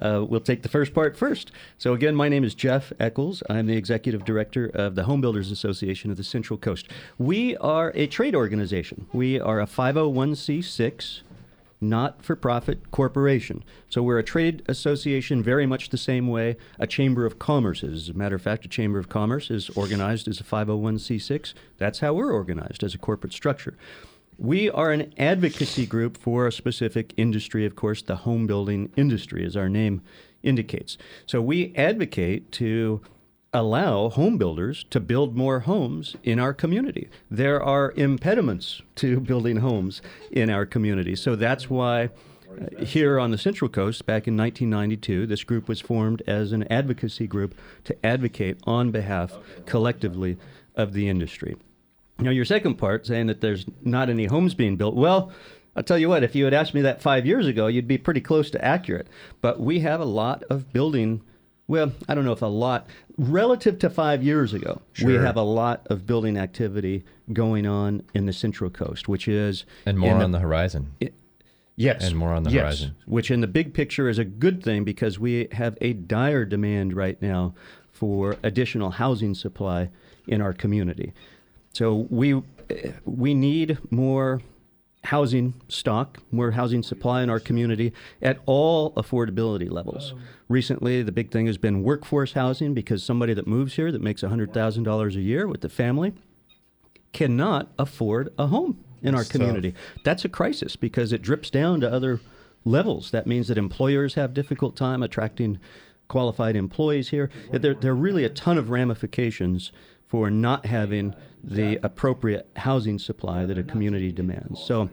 uh, we'll take the first part first. So again, my name is Jeff Eccles. I'm the executive director of the Home Builders Association of the Central Coast. We are a trade organization. We are a 501c6 not for profit corporation. So we're a trade association very much the same way a chamber of commerce is. As a matter of fact, a chamber of commerce is organized as a 501c6. That's how we're organized as a corporate structure. We are an advocacy group for a specific industry, of course, the home building industry, as our name indicates. So we advocate to allow home builders to build more homes in our community. There are impediments to building homes in our community. So that's why uh, here on the Central Coast back in 1992, this group was formed as an advocacy group to advocate on behalf collectively of the industry. Now, your second part, saying that there's not any homes being built, well, I'll tell you what, if you had asked me that five years ago, you'd be pretty close to accurate. But we have a lot of building. Well, I don't know if a lot. Relative to five years ago, we have a lot of building activity going on in the Central Coast, which is And more on the horizon. Yes. And more on the Yes. horizon. Which in the big picture is a good thing because we have a dire demand right now for additional housing supply in our community. So we we need more housing stock, more housing supply in our community at all affordability levels. Um. Recently, the big thing has been workforce housing because somebody that moves here that makes $100,000 a year with the family cannot afford a home in our community. That's a crisis because it drips down to other levels. That means that employers have difficult time attracting qualified employees here. There, there are really a ton of ramifications for not having the appropriate housing supply that a community demands. So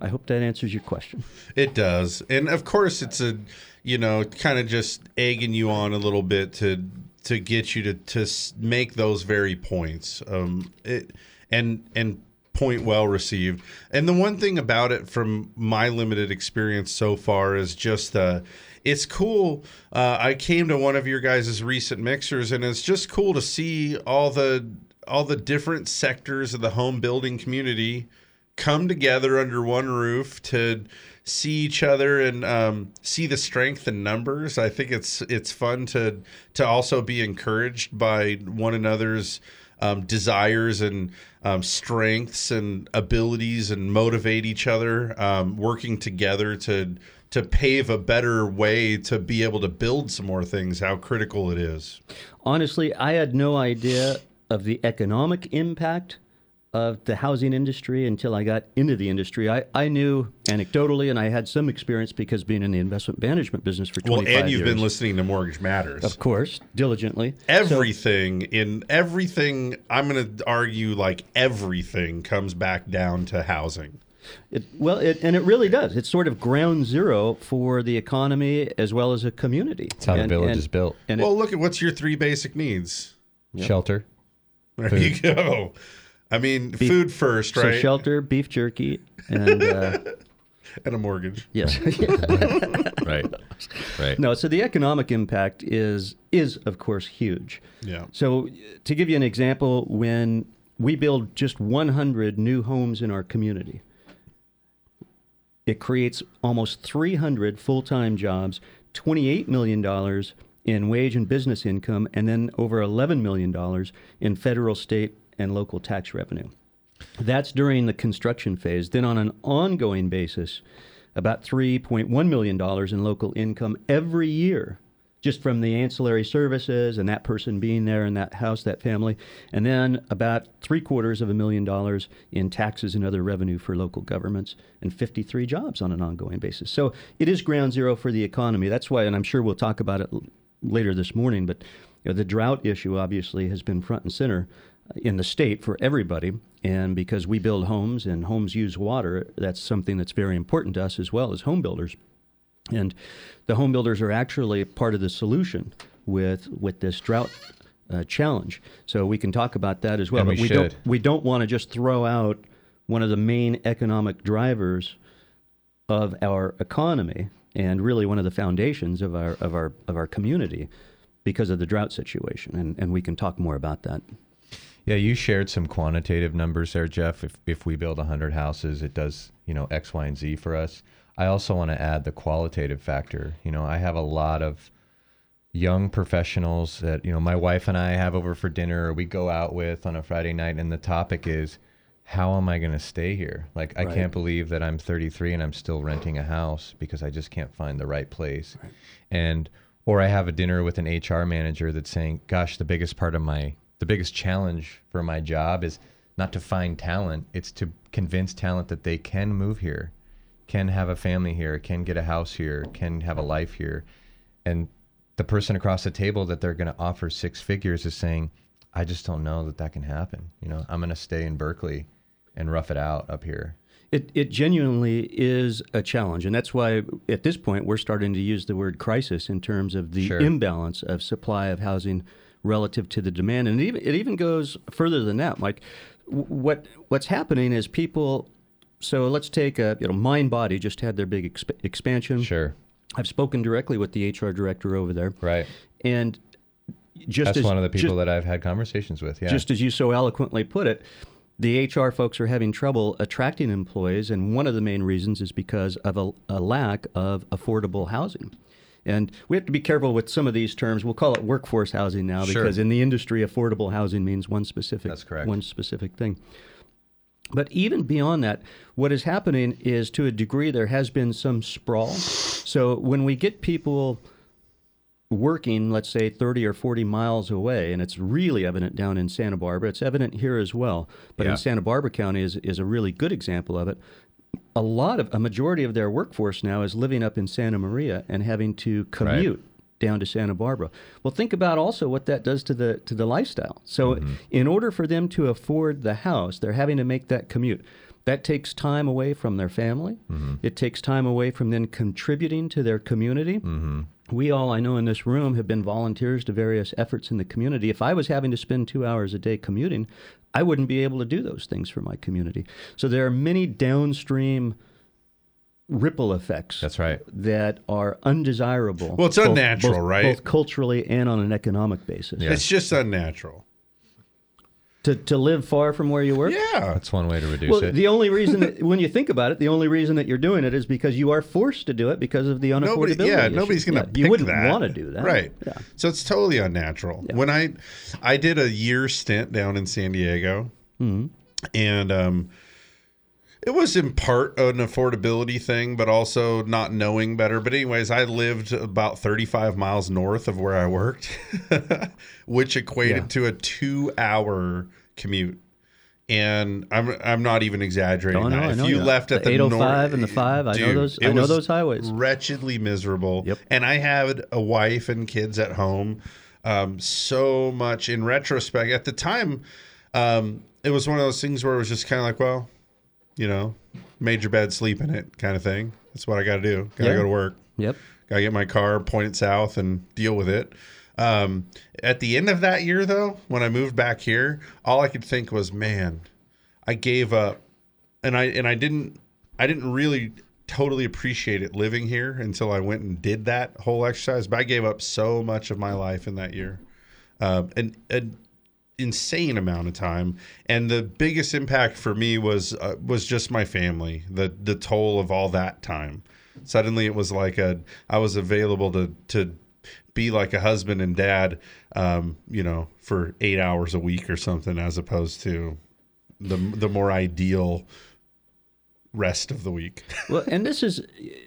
I hope that answers your question. It does, and of course, it's a you know kind of just egging you on a little bit to to get you to to make those very points. Um, it and and point well received. And the one thing about it, from my limited experience so far, is just uh, it's cool. Uh, I came to one of your guys' recent mixers, and it's just cool to see all the all the different sectors of the home building community come together under one roof to see each other and um, see the strength in numbers. I think it's it's fun to to also be encouraged by one another's um, desires and um, strengths and abilities and motivate each other, um, working together to to pave a better way to be able to build some more things. How critical it is. Honestly, I had no idea of the economic impact of the housing industry until I got into the industry. I, I knew anecdotally, and I had some experience because being in the investment management business for 25 Well, and you've years. been listening to Mortgage Matters. Of course, diligently. Everything in everything, I'm going to argue like everything comes back down to housing. It, well, it, and it really does. It's sort of ground zero for the economy as well as a community. It's how the village and- is built. And well, it, look at what's your three basic needs. Shelter. There Food. you go. I mean, beef- food first, so right? shelter, beef jerky, and uh, and a mortgage. yes. Right. Right. No, so the economic impact is is of course huge. Yeah. So to give you an example, when we build just 100 new homes in our community, it creates almost 300 full-time jobs, 28 million dollars in wage and business income, and then over 11 million dollars in federal, state, and local tax revenue. That's during the construction phase. Then, on an ongoing basis, about $3.1 million in local income every year, just from the ancillary services and that person being there in that house, that family. And then about three quarters of a million dollars in taxes and other revenue for local governments, and 53 jobs on an ongoing basis. So it is ground zero for the economy. That's why, and I'm sure we'll talk about it later this morning, but you know, the drought issue obviously has been front and center in the state for everybody. And because we build homes and homes use water, that's something that's very important to us as well as home builders. And the home builders are actually part of the solution with with this drought uh, challenge. So we can talk about that as well. And but we don't should. we don't want to just throw out one of the main economic drivers of our economy and really one of the foundations of our of our of our community because of the drought situation. And and we can talk more about that. Yeah, you shared some quantitative numbers there, Jeff. If if we build 100 houses, it does, you know, X, Y, and Z for us. I also want to add the qualitative factor. You know, I have a lot of young professionals that, you know, my wife and I have over for dinner or we go out with on a Friday night and the topic is how am I going to stay here? Like I Right. can't believe that I'm 33 and I'm still renting a house because I just can't find the right place. And or I have a dinner with an HR manager that's saying, "Gosh, the biggest part of my the biggest challenge for my job is not to find talent, it's to convince talent that they can move here, can have a family here, can get a house here, can have a life here." And the person across the table that they're going to offer six figures is saying, "I just don't know that that can happen. You know, I'm going to stay in Berkeley and rough it out up here." It, it genuinely is a challenge. And that's why at this point we're starting to use the word crisis in terms of the Sure. imbalance of supply of housing relative to the demand. And it even, it even goes further than that, Mike. What, what's happening is people, so let's take a, you know, Mindbody just had their big exp- expansion. Sure. I've spoken directly with the HR director over there. Right. And just That's as, one of the people just- that I've had conversations with. Yeah. just as you so eloquently put it, the HR folks are having trouble attracting employees, and one of the main reasons is because of a, a lack of affordable housing. And we have to be careful with some of these terms. We'll call it workforce housing now Sure. because in the industry, affordable housing means one specific That's correct. one specific thing. But even beyond that, what is happening is to a degree there has been some sprawl. So when we get people working, let's say 30 or 40 miles away, and it's really evident down in Santa Barbara, it's evident here as well, but Yeah. in Santa Barbara County is, is a really good example of it. A lot of, a majority of their workforce now is living up in Santa Maria and having to commute down to Santa Barbara. Well, think about also what that does to the to the lifestyle. So, mm-hmm. in order for them to afford the house, they're having to make that commute. That takes time away from their family. Mm-hmm. It takes time away from them contributing to their community. Mm-hmm. We all, I know in this room, have been volunteers to various efforts in the community. If I was having to spend two hours a day commuting, I wouldn't be able to do those things for my community. So there are many downstream ripple effects. That's right. That are undesirable. Well, it's both- unnatural, both- right? Both culturally and on an economic basis. It's just unnatural. To, to live far from where you work? Yeah. That's one way to reduce Well, it. the only reason, that, when you think about it, the only reason that you're doing it is because you are forced to do it because of the unaffordability. Nobody, yeah, issue. nobody's going to. Yeah, You wouldn't want to do that, right? Yeah. So it's totally unnatural. When I, I did a year stint down in San Diego, Mhm. and um, it was in part an affordability thing, but also not knowing better. But anyways, I lived about 35 miles north of where I worked, which equated Yeah. to a two-hour commute and I'm I'm not even exaggerating. Oh, no, that. If you are. left at The the 805 nor- and the 5, I know those- I know those highways. Wretchedly miserable. Yep. And I had a wife and kids at home. Um, so much in retrospect. At the time, um, it was one of those things where it was just kind of like, well, you know, made your bed, sleep in it, kind of thing. That's what I got to do. Got to Yeah. go to work. Yep. Got to get my car, point it south, and deal with it. Um, at the end of that year, though, when I moved back here, all I could think was, man, I gave up, and I and I didn't, I didn't really totally appreciate it living here until I went and did that whole exercise. But I gave up so much of my life in that year, um, and an insane amount of time. And the biggest impact for me was uh, was just my family, the the toll of all that time. Suddenly, it was like a I was available to to be like a husband and dad, um, you know, for eight hours a week or something, as opposed to the the more ideal rest of the week. well, and this is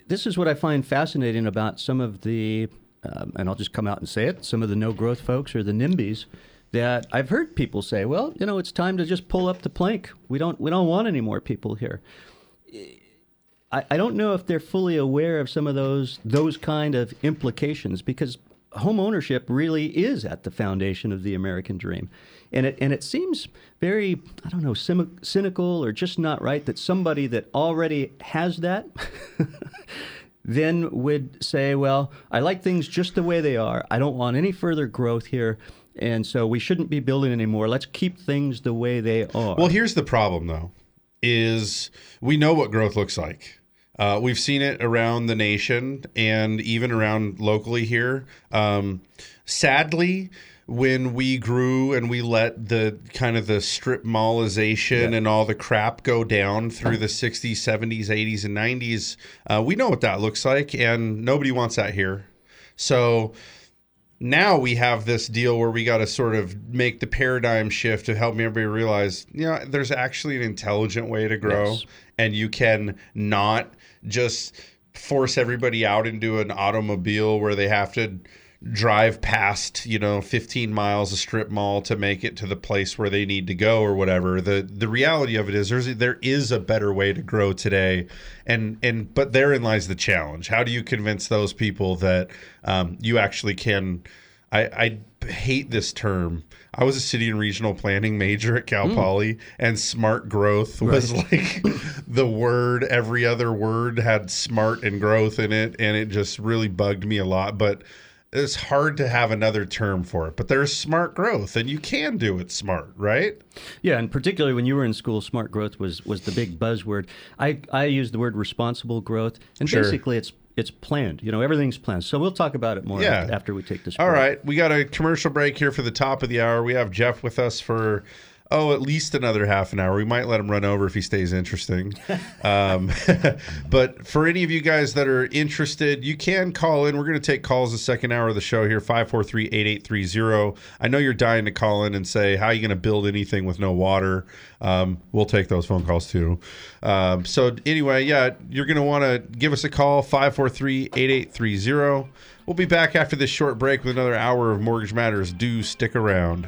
this is what I find fascinating about some of the, um, and I'll just come out and say it, some of the no growth folks or the NIMBYs that I've heard people say, well, you know, it's time to just pull up the plank. We don't we don't want any more people here. I, I don't know if they're fully aware of some of those those kind of implications because home ownership really is at the foundation of the American dream. And it, and it seems very, I don't know, cynic- cynical or just not right that somebody that already has that then would say, well, I like things just the way they are. I don't want any further growth here. And so we shouldn't be building anymore. Let's keep things the way they are. Well, here's the problem though, is we know what growth looks like. Uh, we've seen it around the nation and even around locally here. Um, sadly, when we grew and we let the kind of the strip mallization and all the crap go down through the 60s, 70s, 80s, and 90s, uh, we know what that looks like, and nobody wants that here. So now we have this deal where we got to sort of make the paradigm shift to help everybody realize, you know, there's actually an intelligent way to grow, Yes. and you can not just force everybody out into an automobile where they have to drive past, you know, 15 miles a strip mall to make it to the place where they need to go or whatever. The the reality of it is there's there is a better way to grow today. And and but therein lies the challenge. How do you convince those people that um, you actually can I, I hate this term. I was a city and regional planning major at Cal Poly, and smart growth was like the word. Every other word had smart and growth in it, and it just really bugged me a lot. But it's hard to have another term for it. But there's smart growth, and you can do it smart, right? Yeah, and particularly when you were in school, smart growth was was the big buzzword. I I use the word responsible growth, and Sure. basically it's it's planned. You know, everything's planned. So we'll talk about it more Yeah. after, we take this. All break. right, we got a commercial break here for the top of the hour. We have Jeff with us for oh at least another half an hour. We might let him run over if he stays interesting. um, but for any of you guys that are interested, you can call in. We're going to take calls the second hour of the show here 543-8830. I know you're dying to call in and say how are you going to build anything with no water. Um, we'll take those phone calls too. Um, so anyway, yeah, you're going to want to give us a call 543-8830. We'll be back after this short break with another hour of Mortgage Matters. Do stick around.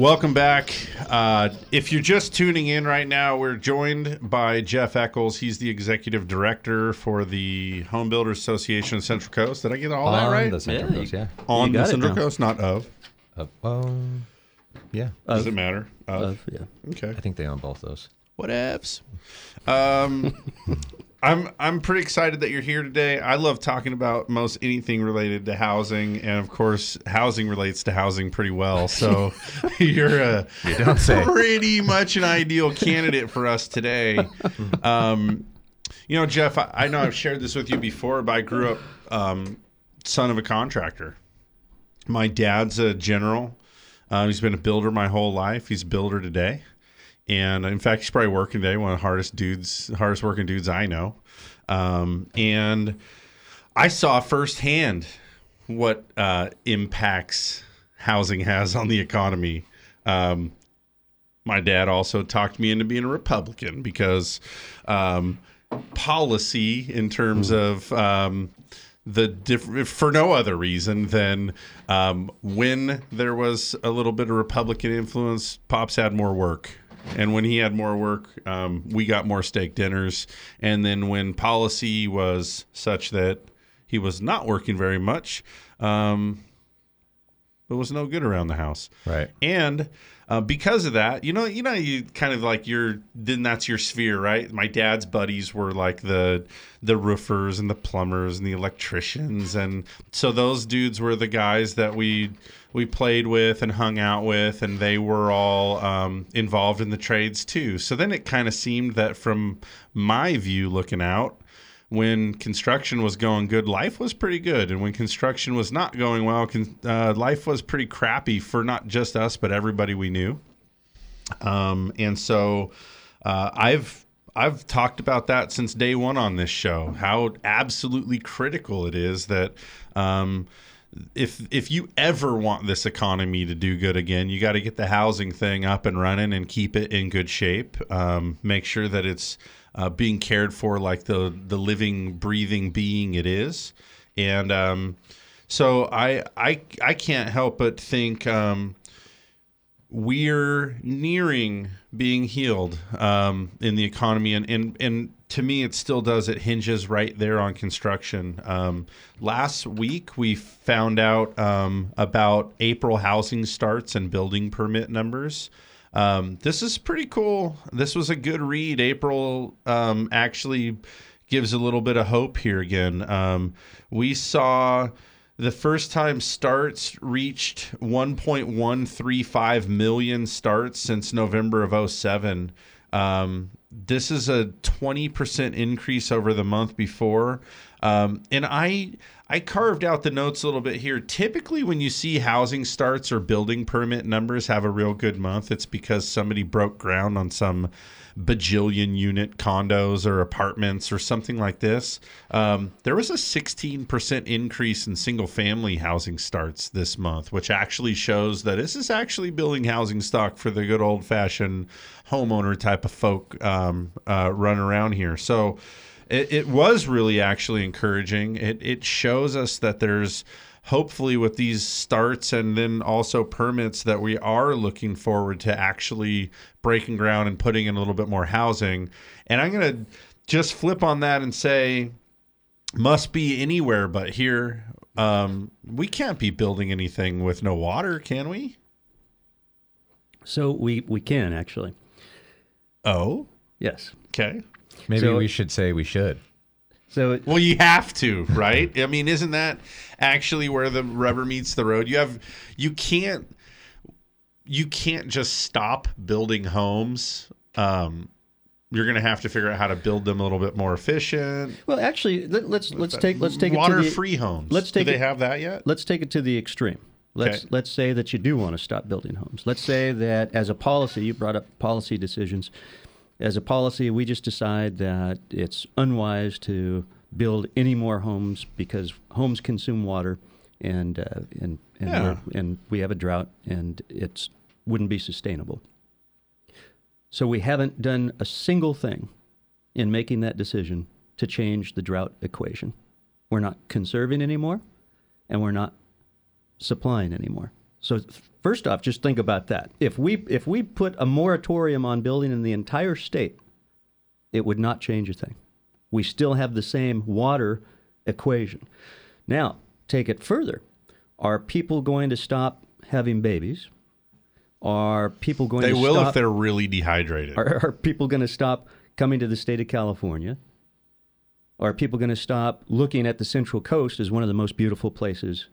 Welcome back. Uh, if you're just tuning in right now, we're joined by Jeff Eccles. He's the executive director for the Home Builders Association of Central Coast. Did I get all that right? On the Central Yeah, Coast, yeah. On the Central now. Coast, not of. Of, um, yeah. Does it matter? Of, yeah. Okay. I think they own both those. Whatevs. Um, I'm I'm pretty excited that you're here today. I love talking about most anything related to housing, and of course, housing relates to housing pretty well. So you're a You don't say. pretty much an ideal candidate for us today. Um, you know, Jeff, I, I know I've shared this with you before, but I grew up um, son of a contractor. My dad's a general. Uh, he's been a builder my whole life. He's a builder today, and in fact, he's probably working today. One of the hardest dudes, hardest working dudes I know. Um, and I saw firsthand what uh, impacts housing has on the economy. Um, my dad also talked me into being a Republican because um, policy in terms of um, the diff- for no other reason than um, when there was a little bit of Republican influence, Pops had more work. And when he had more work, um, we got more steak dinners. And then when policy was such that he was not working very much, um, it was no good around the house. Right. And uh, because of that, you know, you know, you kind of like your then that's your sphere, right? My dad's buddies were like the the roofers and the plumbers and the electricians, and so those dudes were the guys that we we played with and hung out with, and they were all um, involved in the trades too. So then it kind of seemed that from my view, looking out, when construction was going good, life was pretty good, and when construction was not going well, con- uh, life was pretty crappy for not just us but everybody we knew. Um, and so uh, I've I've talked about that since day one on this show. How absolutely critical it is that. Um, if if you ever want this economy to do good again, you got to get the housing thing up and running and keep it in good shape. Um, make sure that it's uh, being cared for like the the living, breathing being it is. And um, so I I I can't help but think um, we're nearing being healed um, in the economy, and and and to me, it still does. It hinges right there on construction. Um, last week, we found out um, about April housing starts and building permit numbers. Um, this is pretty cool. This was a good read. April um, actually gives a little bit of hope here again. Um, we saw the first time starts reached 1.135 million starts since November of 07. Um, this is a 20% increase over the month before. Um, and I I carved out the notes a little bit here. Typically, when you see housing starts or building permit numbers have a real good month, it's because somebody broke ground on some bajillion unit condos or apartments or something like this. Um, there was a 16% increase in single family housing starts this month, which actually shows that this is actually building housing stock for the good old fashioned homeowner type of folk um, uh, run around here. So, it, it was really actually encouraging. It it shows us that there's hopefully with these starts and then also permits that we are looking forward to actually breaking ground and putting in a little bit more housing. And I'm going to just flip on that and say must be anywhere but here. Um, we can't be building anything with no water, can we? So we we can actually. Oh, yes. Okay. Maybe So- we should say we should. So it, Well, you have to, right? I mean, isn't that actually where the rubber meets the road? You have you can't you can't just stop building homes. Um, you're going to have to figure out how to build them a little bit more efficient. well, actually, let, let's let's take let's take it to the- water-free homes. Let's take Do they it, have that yet? Let's take it to the extreme. Let's Okay. let's say that you do want to stop building homes. Let's say that as a policy, you brought up policy decisions. As a policy, we just decide that it's unwise to build any more homes because homes consume water, and uh, and and, Yeah. and we have a drought, and it's wouldn't be sustainable. So we haven't done a single thing in making that decision to change the drought equation. We're not conserving anymore, and we're not supplying anymore. So first off, just think about that. If we if we put a moratorium on building in the entire state, it would not change a thing. We still have the same water equation. Now, take it further. Are people going to stop having babies? Are people going to stop They to will stop, if they're really dehydrated. are, are people going to stop coming to the state of California? Are people going to stop looking at the Central Coast as one of the most beautiful places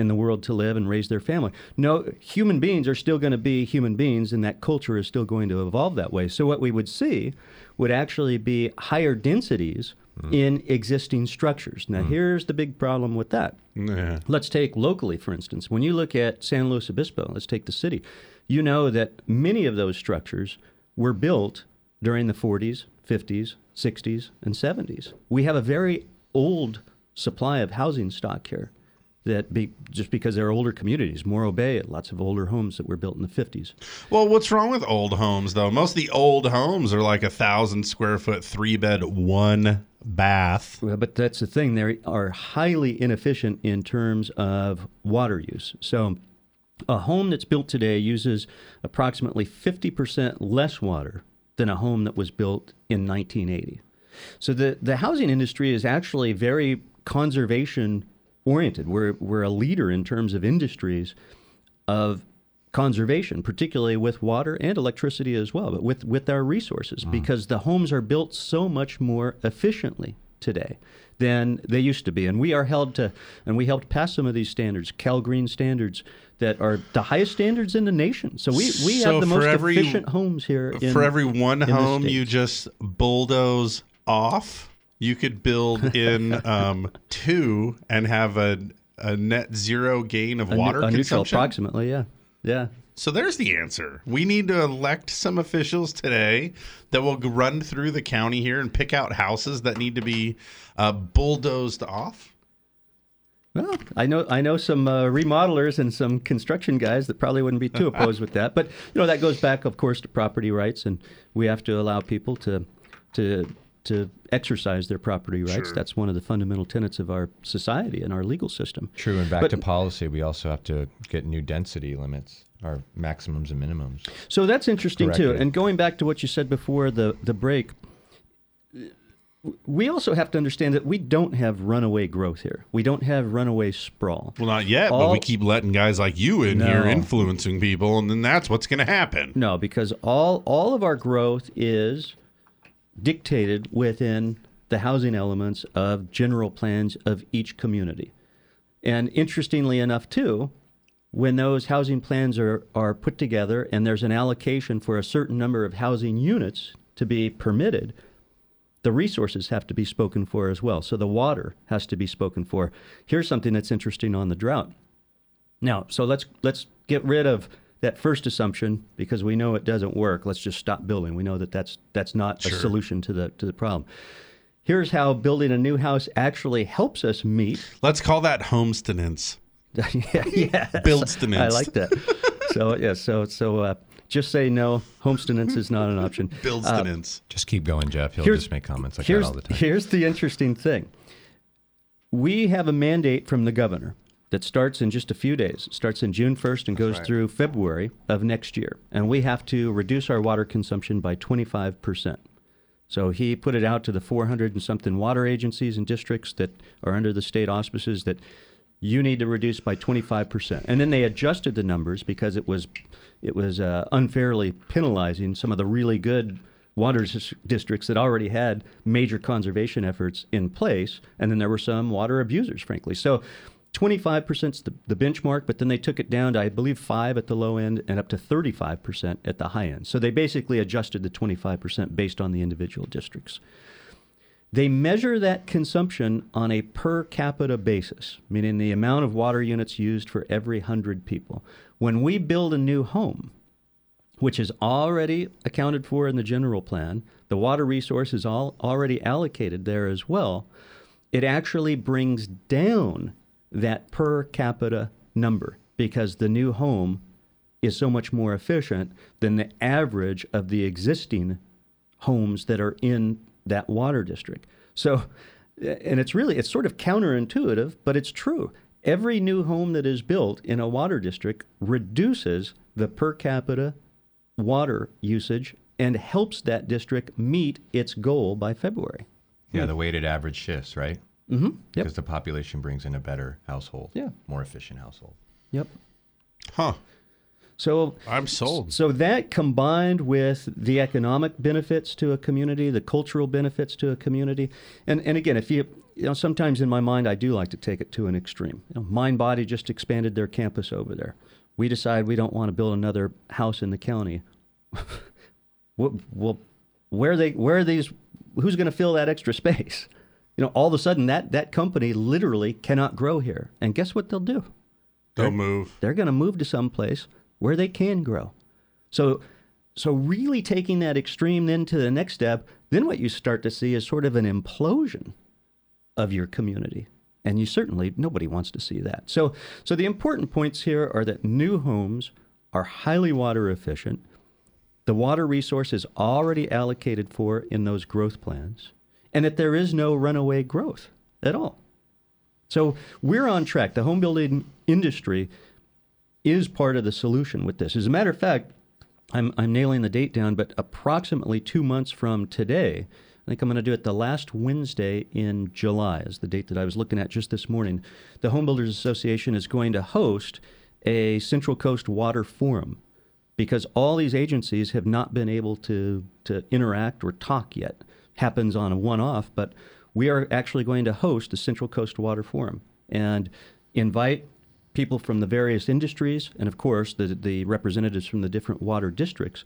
in the world to live and raise their family? No, human beings are still going to be human beings, and that culture is still going to evolve that way. So, what we would see would actually be higher densities mm. in existing structures. Now, mm. here's the big problem with that. Yeah. Let's take locally, for instance. When you look at San Luis Obispo, let's take the city, you know that many of those structures were built during the 40s, 50s, 60s, and 70s. We have a very old supply of housing stock here that be, just because they're older communities. Morro Bay, lots of older homes that were built in the 50s. Well, what's wrong with old homes though? Most of the old homes are like a thousand square foot, three bed, one bath. Well, but that's the thing; they are highly inefficient in terms of water use. So, a home that's built today uses approximately 50% less water than a home that was built in 1980. So the the housing industry is actually very conservation oriented. We're we're a leader in terms of industries of conservation, particularly with water and electricity as well, but with, with our resources, mm-hmm. because the homes are built so much more efficiently today than they used to be. And we are held to, and we helped pass some of these standards, CALGreen standards, that are the highest standards in the nation. So we, we So have the most every- efficient homes here. In, For every one home you just bulldoze off, you could build in um, two and have a, a net zero gain of a, water a neutral consumption. approximately, yeah. Yeah. So there's the answer. We need to elect some officials today that will run through the county here and pick out houses that need to be uh, bulldozed off. Well, I know I know some uh, remodelers and some construction guys that probably wouldn't be too opposed with that. But you know that goes back, of course, to property rights, and we have to allow people to to to exercise their property rights. Sure. That's one of the fundamental tenets of our society and our legal system. True, and back But- to policy, we also have to get new density limits, our maximums and minimums. So that's interesting too. And going back to what you said before the the break, we also have to understand that we don't have runaway growth here. We don't have runaway sprawl. Well, not yet, but we keep letting guys like you in here influencing people, and then that's what's going to happen. No, because all all of our growth is dictated within the housing elements of general plans of each community. And interestingly enough, too, when those housing plans are, are put together and there's an allocation for a certain number of housing units to be permitted, the resources have to be spoken for as well. So the water has to be spoken for. Here's something that's interesting on the drought. Now, so let's let's get rid of that first assumption because we know it doesn't work. Let's just stop building. We know that that's that's not Sure. a solution to the to the problem. Here's how building a new house actually helps us meet. Let's call that homesteadance. yeah, yeah. Buildstenance. I like that. So yeah, so so uh, just say no. Homesteadance is not an option. Buildstenance. Just keep going, Jeff. He'll just make comments like that all the time. Here's the interesting thing. We have a mandate from the governor that starts in just a few days. It starts in June 1st and goes right. through February of next year. And we have to reduce our water consumption by 25%. So he put it out to the 400 and something water agencies and districts that are under the state auspices that you need to reduce by 25%. And then they adjusted the numbers because it was it was uh, unfairly penalizing some of the really good water dis- districts that already had major conservation efforts in place, and then there were some water abusers, frankly. So 25% is the, the benchmark, but then they took it down to, I believe, 5 at the low end and up to 35% at the high end. So they basically adjusted the 25% based on the individual districts. They measure that consumption on a per capita basis, meaning the amount of water units used for every 100 people. When we build a new home, which is already accounted for in the general plan, the water resource is all already allocated there as well. It actually brings down that per capita number because the new home is so much more efficient than the average of the existing homes that are in that water district. So, and it's really, it's sort of counterintuitive, but it's true. Every new home that is built in a water district reduces the per capita water usage and helps that district meet its goal by February. Yeah, the weighted average shifts, right? Mm-hmm. Yep. Because the population brings in a better household. Yeah. More efficient household. Yep. Huh. So I'm sold. So that combined with the economic benefits to a community, the cultural benefits to a community, and and again, if you you know, sometimes in my mind I do like to take it to an extreme. You know, Mindbody just expanded their campus over there. We decide we don't want to build another house in the county. well, well, where they where are these? Who's going to fill that extra space? You know, all of a sudden that that company literally cannot grow here. And guess what they'll do? They'll They're- move. They're going to move to some place where they can grow. So so really taking that extreme then to the next step, then what you start to see is sort of an implosion of your community. And you certainly nobody wants to see that. So so the important points here are that new homes are highly water efficient. The water resource is already allocated for in those growth plans, and that there is no runaway growth at all. So we're on track. The home building industry is part of the solution with this. As a matter of fact, I'm, I'm nailing the date down, but approximately two months from today, I think I'm going to do it the last Wednesday in July, is the date that I was looking at just this morning. The Home Builders Association is going to host a Central Coast Water Forum because all these agencies have not been able to, to interact or talk yet. Happens on a one off, but we are actually going to host the Central Coast Water Forum and invite people from the various industries and, of course, the, the representatives from the different water districts,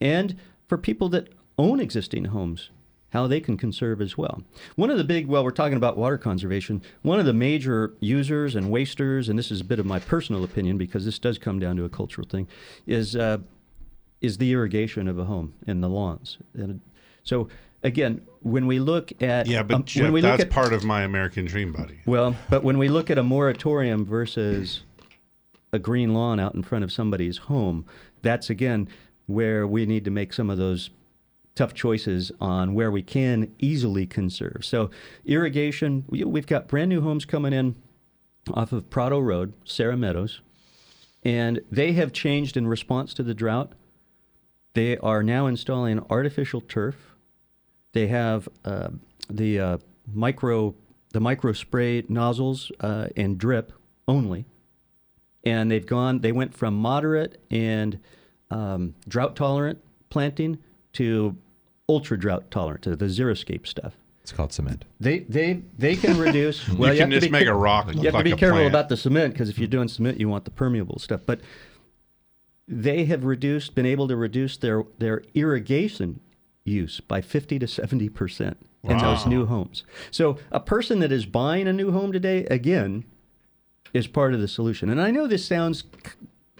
and for people that own existing homes how they can conserve as well. One of the big, well, we're talking about water conservation, one of the major users and wasters, and this is a bit of my personal opinion because this does come down to a cultural thing, is uh, is the irrigation of a home and the lawns. And so again, when we look at Yeah, but um, Jeff, when we look that's at, part of my American dream, buddy. well, but when we look at a moratorium versus a green lawn out in front of somebody's home, that's again where we need to make some of those tough choices on where we can easily conserve. So, irrigation, we- we've got brand new homes coming in off of Prado Road, Serra Meadows, and they have changed in response to the drought. They are now installing artificial turf. They have uh, the uh, micro the micro spray nozzles uh, and drip only, and they've gone. They went from moderate and um, drought tolerant planting to ultra drought tolerant to the xeriscape stuff. It's called cement. They they they can reduce. well, You well, can have to just be make a rock look You have like to be a careful plant. about the cement because if you're doing cement, you want the permeable stuff. But they have reduced, been able to reduce their their irrigation use by 50 to 70 percent in those new homes. So a person that is buying a new home today, again, is part of the solution. And I know this sounds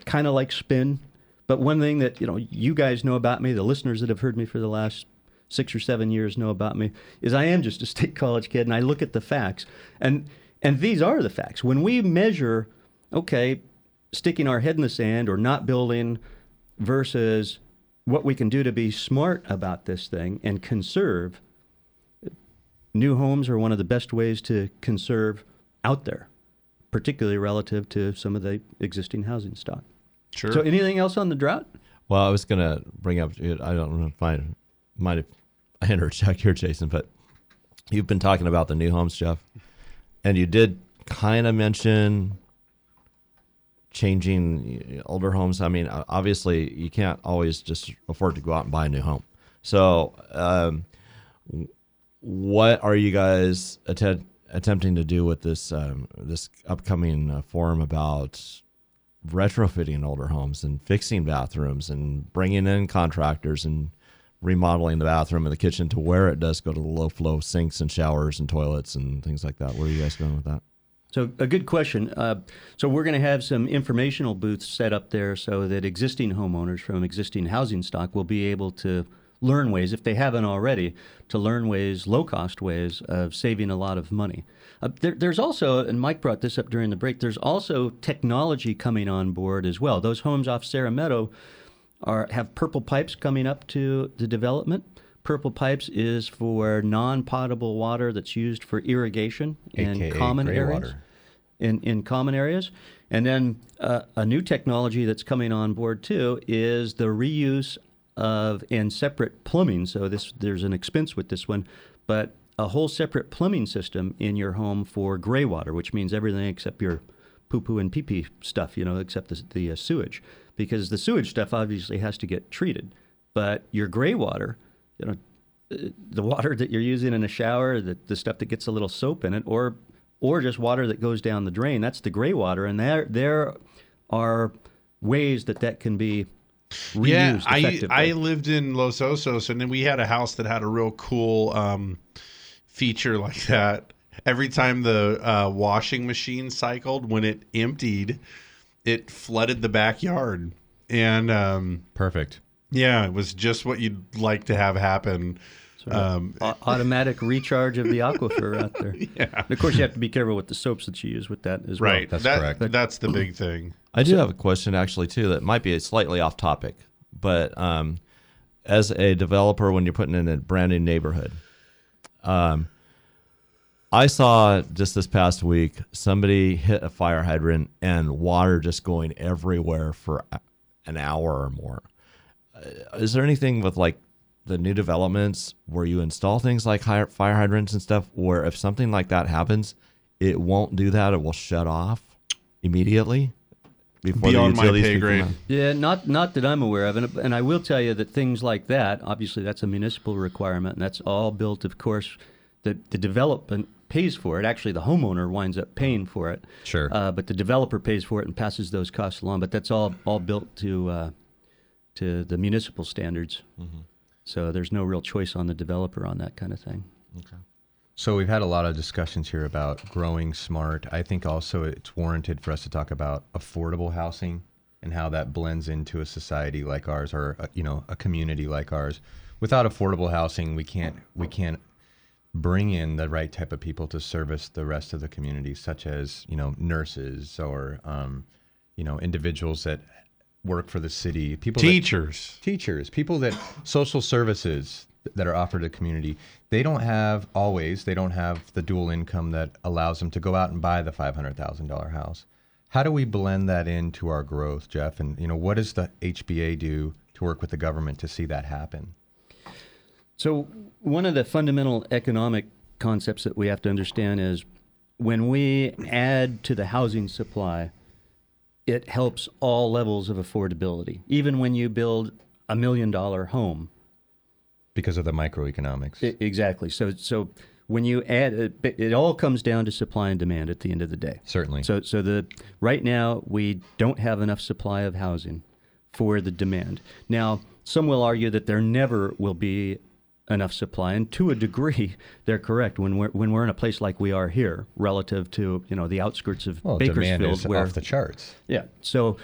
kind of like spin, but one thing that you know you guys know about me, the listeners that have heard me for the last six or seven years know about me, is I am just a state college kid, and I look at the facts, and and these are the facts. When we measure, okay, sticking our head in the sand or not building versus what we can do to be smart about this thing and conserve. New homes are one of the best ways to conserve out there, particularly relative to some of the existing housing stock. Sure. So, anything else on the drought? Well, I was gonna bring up. I don't know if I might have I interject here, Jason, but you've been talking about the new homes, Jeff, and you did kind of mention changing older homes. I mean, obviously, you can't always just afford to go out and buy a new home. So, um, what are you guys att- attempting to do with this um, this upcoming uh, forum about retrofitting older homes and fixing bathrooms and bringing in contractors and remodeling the bathroom and the kitchen to where it does go to the low flow sinks and showers and toilets and things like that. Where are you guys going with that? So, a good question. Uh, so, we're going to have some informational booths set up there so that existing homeowners from existing housing stock will be able to learn ways, if they haven't already, to learn ways, low cost ways of saving a lot of money. Uh, there, there's also, and Mike brought this up during the break, there's also technology coming on board as well. Those homes off Serra Meadow are have purple pipes coming up to the development. Purple pipes is for non-potable water that's used for irrigation in common areas. water. In, in common areas. And then uh, a new technology that's coming on board too is the reuse of and separate plumbing. So this there's an expense with this one, but a whole separate plumbing system in your home for gray water, which means everything except your poo poo and pee pee stuff, you know, except the, the uh, sewage, because the sewage stuff obviously has to get treated. But your gray water, you know, uh, the water that you're using in a shower, the, the stuff that gets a little soap in it, or or just water that goes down the drain, that's the gray water, and there there are ways that that can be reused yeah, I. I lived in Los Osos, and then we had a house that had a real cool um, feature like that. Every time the uh, washing machine cycled, when it emptied, it flooded the backyard. And um, perfect. Yeah, it was just what you'd like to have happen. Um, Au- automatic recharge of the aquifer out there. Yeah. And of course, you have to be careful with the soaps that you use with that as well. right. That's that- That's the big thing. I do have a question actually too that might be slightly off topic, but um, as a developer, when you're putting in a brand new neighborhood, um, I saw just this past week somebody hit a fire hydrant and water just going everywhere for an hour or more. Uh, is there anything with like the new developments where you install things like fire hydrants and stuff, where if something like that happens, it won't do that; it will shut off immediately before Beyond the my utilities pay can grade. Yeah, not not that I'm aware of, and and I will tell you that things like that, obviously, that's a municipal requirement, and that's all built, of course. The the development pays for it. Actually, the homeowner winds up paying for it. Sure. Uh, but the developer pays for it and passes those costs along. But that's all all built to uh, to the municipal standards. So there's no real choice on the developer on that kind of thing. Okay. So we've had a lot of discussions here about growing smart. I think also it's warranted for us to talk about affordable housing and how that blends into a society like ours or uh, you know a community like ours. Without affordable housing, we can't we can't bring in the right type of people to service the rest of the community, such as you know nurses or um, you know individuals that work for the city, people that- Teachers. teachers, people that social services that are offered to the community, they don't have always, they don't have the dual income that allows them to go out and buy the $500,000 house. How do we blend that into our growth, Jeff? And you know, what does the HBA do to work with the government to see that happen? So, one of the fundamental economic concepts that we have to understand is when we add to the housing supply, it helps all levels of affordability. Even when you build a million dollar home, Because of the microeconomics. I- exactly. So, so when you add it, it all comes down to supply and demand at the end of the day. Certainly. So, so the right now we don't have enough supply of housing for the demand. Now, some will argue that there never will be enough supply, and to a degree, they're correct. When we're when we're in a place like we are here, relative to you know the outskirts of Well, Bakersfield, where off the charts. yeah. So,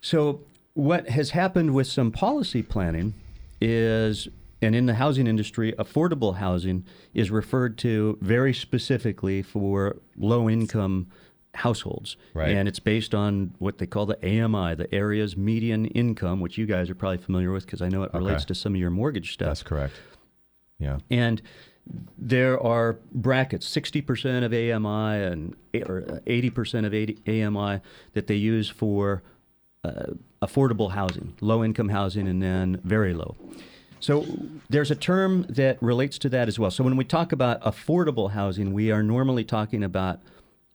so what has happened with some policy planning is, and in the housing industry, affordable housing is referred to very specifically for low income households. Right. And it's based on what they call the AMI, the area's median income, which you guys are probably familiar with because I know it relates Okay. to some of your mortgage stuff. That's correct. Yeah. And there are brackets, 60% of AMI and or 80% of 80 AMI that they use for uh, affordable housing, low income housing, and then very low. So there's a term that relates to that as well. So when we talk about affordable housing, we are normally talking about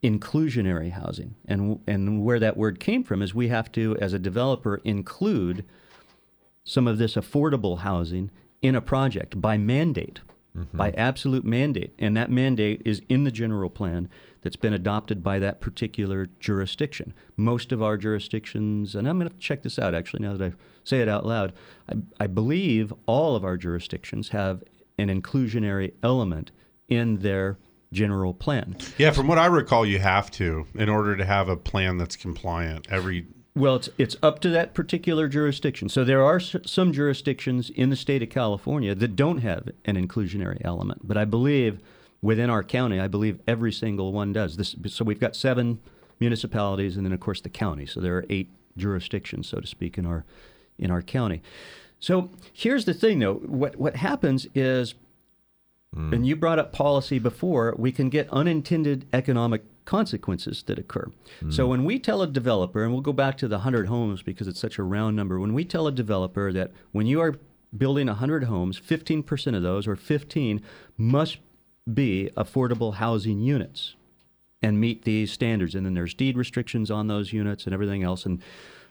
inclusionary housing. And, and where that word came from is we have to, as a developer, include some of this affordable housing in a project by mandate, mm-hmm. by absolute mandate. And that mandate is in the general plan that's been adopted by that particular jurisdiction. Most of our jurisdictions, and I'm going to check this out actually now that I say it out loud, I, I believe all of our jurisdictions have an inclusionary element in their general plan. Yeah, from what I recall, you have to in order to have a plan that's compliant. Every Well, it's it's up to that particular jurisdiction. So there are s- some jurisdictions in the state of California that don't have an inclusionary element, but I believe within our county, I believe every single one does. This so we've got seven municipalities, and then of course the county. So there are eight jurisdictions, so to speak, in our in our county. So here's the thing, though. What what happens is hmm. and you brought up policy before, we can get unintended economic consequences that occur. Hmm. So when we tell a developer, and we'll go back to the 100 homes because it's such a round number, when we tell a developer that when you are building 100 homes, 15% of those, or 15, must be affordable housing units and meet these standards. And then there's deed restrictions on those units and everything else. And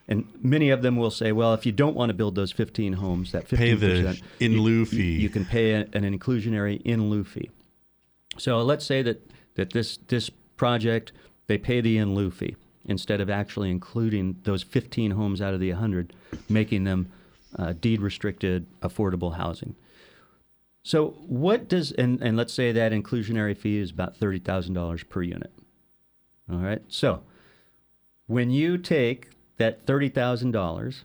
and many of them will say, well, if you don't want to build those 15 homes, that 15%, Pay the in you- lieu you- fee. You, can pay a- an inclusionary in lieu fee. So let's say that, that this, this project, they pay the in lieu fee instead of actually including those 15 homes out of the 100, making them uh, deed restricted affordable housing. So what does and, and let's say that inclusionary fee is about thirty thousand dollars per unit. All right. So when you take that thirty thousand dollars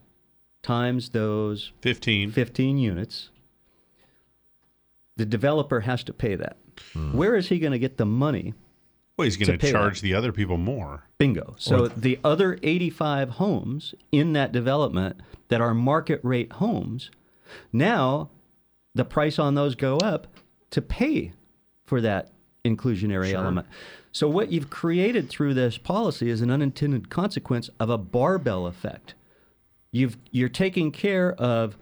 times those 15. 15 units, the developer has to pay that. Where is he going to get the money? Well, he's going to that? charge the other people more. Bingo. So the other 85 homes in that development that are market rate homes, now the price on those go up to pay for that inclusionary Sure. element. So what you've created through this policy is an unintended consequence of a barbell effect. You've you're taking care of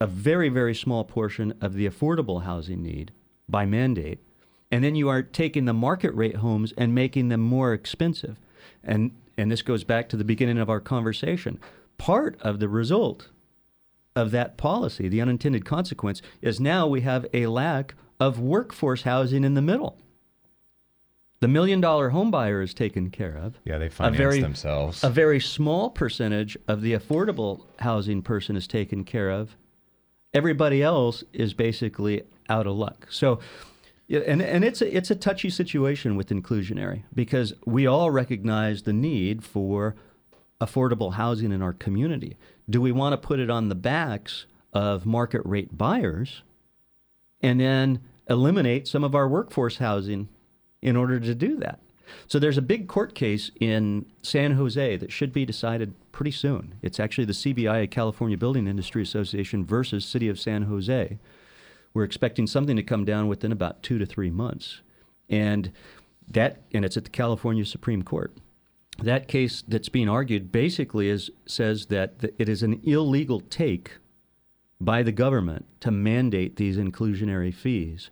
a very very small portion of the affordable housing need by mandate and then you are taking the market rate homes and making them more expensive and and this goes back to the beginning of our conversation part of the result of that policy the unintended consequence is now we have a lack of workforce housing in the middle the million dollar home buyer is taken care of Yeah, they a finance very, themselves. A very small percentage of the affordable housing person is taken care of. Everybody else is basically out of luck. So, yeah, and and it's a, it's a touchy situation with inclusionary because we all recognize the need for affordable housing in our community. Do we want to put it on the backs of market rate buyers and then eliminate some of our workforce housing in order to do that. So there's a big court case in San Jose that should be decided pretty soon. It's actually the CBI, California Building Industry Association, versus City of San Jose. We're expecting something to come down within about two to three months, and that and it's at the California Supreme Court. That case that's being argued basically is says that th- it is an illegal take by the government to mandate these inclusionary fees.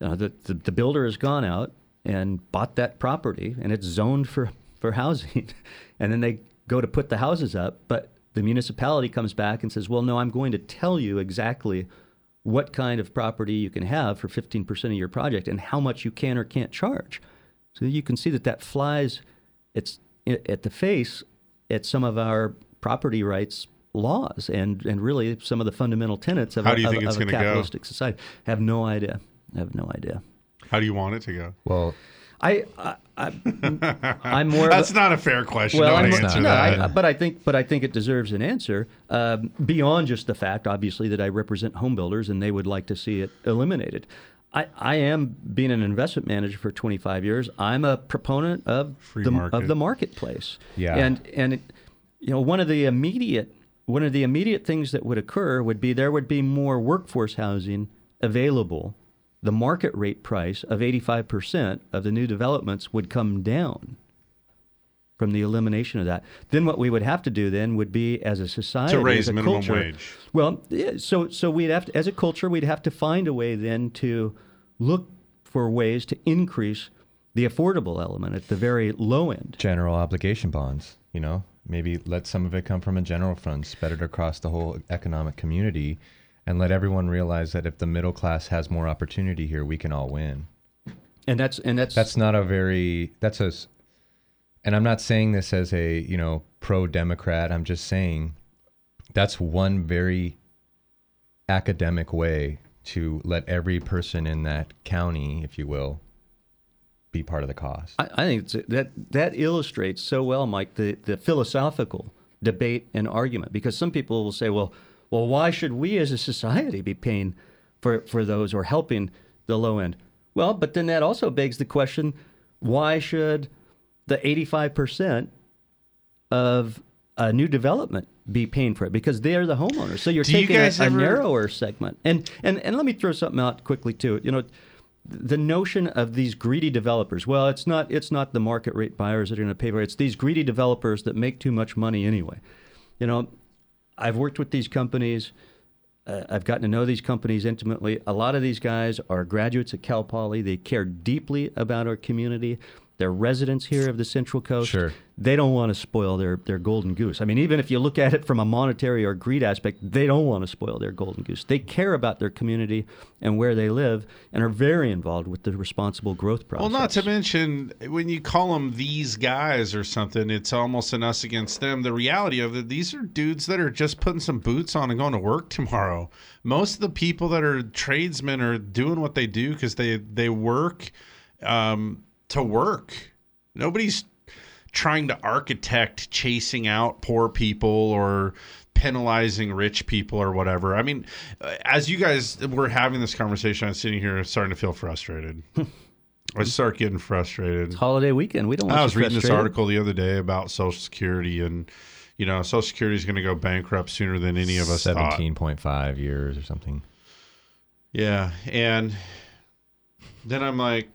Uh, the, the, the builder has gone out and bought that property and it's zoned for, for housing. and then they go to put the houses up, but the municipality comes back and says, well, no, I'm going to tell you exactly what kind of property you can have for 15% of your project and how much you can or can't charge. So you can see that that flies it's at the face at some of our property rights laws and, and really some of the fundamental tenets of, How a, do you of, think it's of a gonna go? capitalistic society. Have no idea. I have no idea. How do you want it to go? Well, I, I, I I'm more. That's a, not a fair question. Well, I'm, answer no. I, but I think, but I think it deserves an answer um, beyond just the fact, obviously, that I represent home builders and they would like to see it eliminated. I, I am being an investment manager for 25 years. I'm a proponent of Free the market. of the marketplace. Yeah. And and it, you know one of the immediate one of the immediate things that would occur would be there would be more workforce housing available. The market rate price of 85% of the new developments would come down from the elimination of that. Then what we would have to do then would be as a society To raise as a minimum culture, wage. Well, so so we'd have to, as a culture we'd have to find a way then to look for ways to increase the affordable element at the very low end. general obligation bonds. You know, maybe let some of it come from a general fund, spread it across the whole economic community, and let everyone realize that if the middle class has more opportunity here, we can all win. And that's and that's That's not a very that's a, and I'm not saying this as a you know pro Democrat. I'm just saying that's one very academic way to let every person in that county, if you will, be part of the cost. I, I think that that illustrates so well, Mike, the, the philosophical debate and argument. Because some people will say, well, well, why should we as a society be paying for, for those or helping the low end? Well, but then that also begs the question, why should the 85% of a new development be paying for it? Because they are the homeowners. So you're Do you taking guys a, a narrower segment. And, and, and let me throw something out quickly, too. You know, the notion of these greedy developers. Well, it's not it's not the market rate buyers that are going to pay for it. It's these greedy developers that make too much money anyway. You know, I've worked with these companies. Uh, I've gotten to know these companies intimately. A lot of these guys are graduates at Cal Poly. They care deeply about our community. They're residents here of the Central Coast. Sure. They don't want to spoil their, their golden goose. I mean, even if you look at it from a monetary or greed aspect, they don't want to spoil their golden goose. They care about their community and where they live and are very involved with the responsible growth process. Well, not to mention when you call them these guys or something, it's almost an us against them. The reality of it, these are dudes that are just putting some boots on and going to work tomorrow. Most of the people that are tradesmen are doing what they do because they they work um, to work. Nobody's trying to architect chasing out poor people or penalizing rich people or whatever. I mean, uh, as you guys were having this conversation, I'm sitting here starting to feel frustrated. I start getting frustrated. It's holiday weekend. We don't. Want I was reading this article the other day about Social Security, and you know, Social Security is going to go bankrupt sooner than any of us thought. Seventeen point five years or something. Yeah, and then I'm like,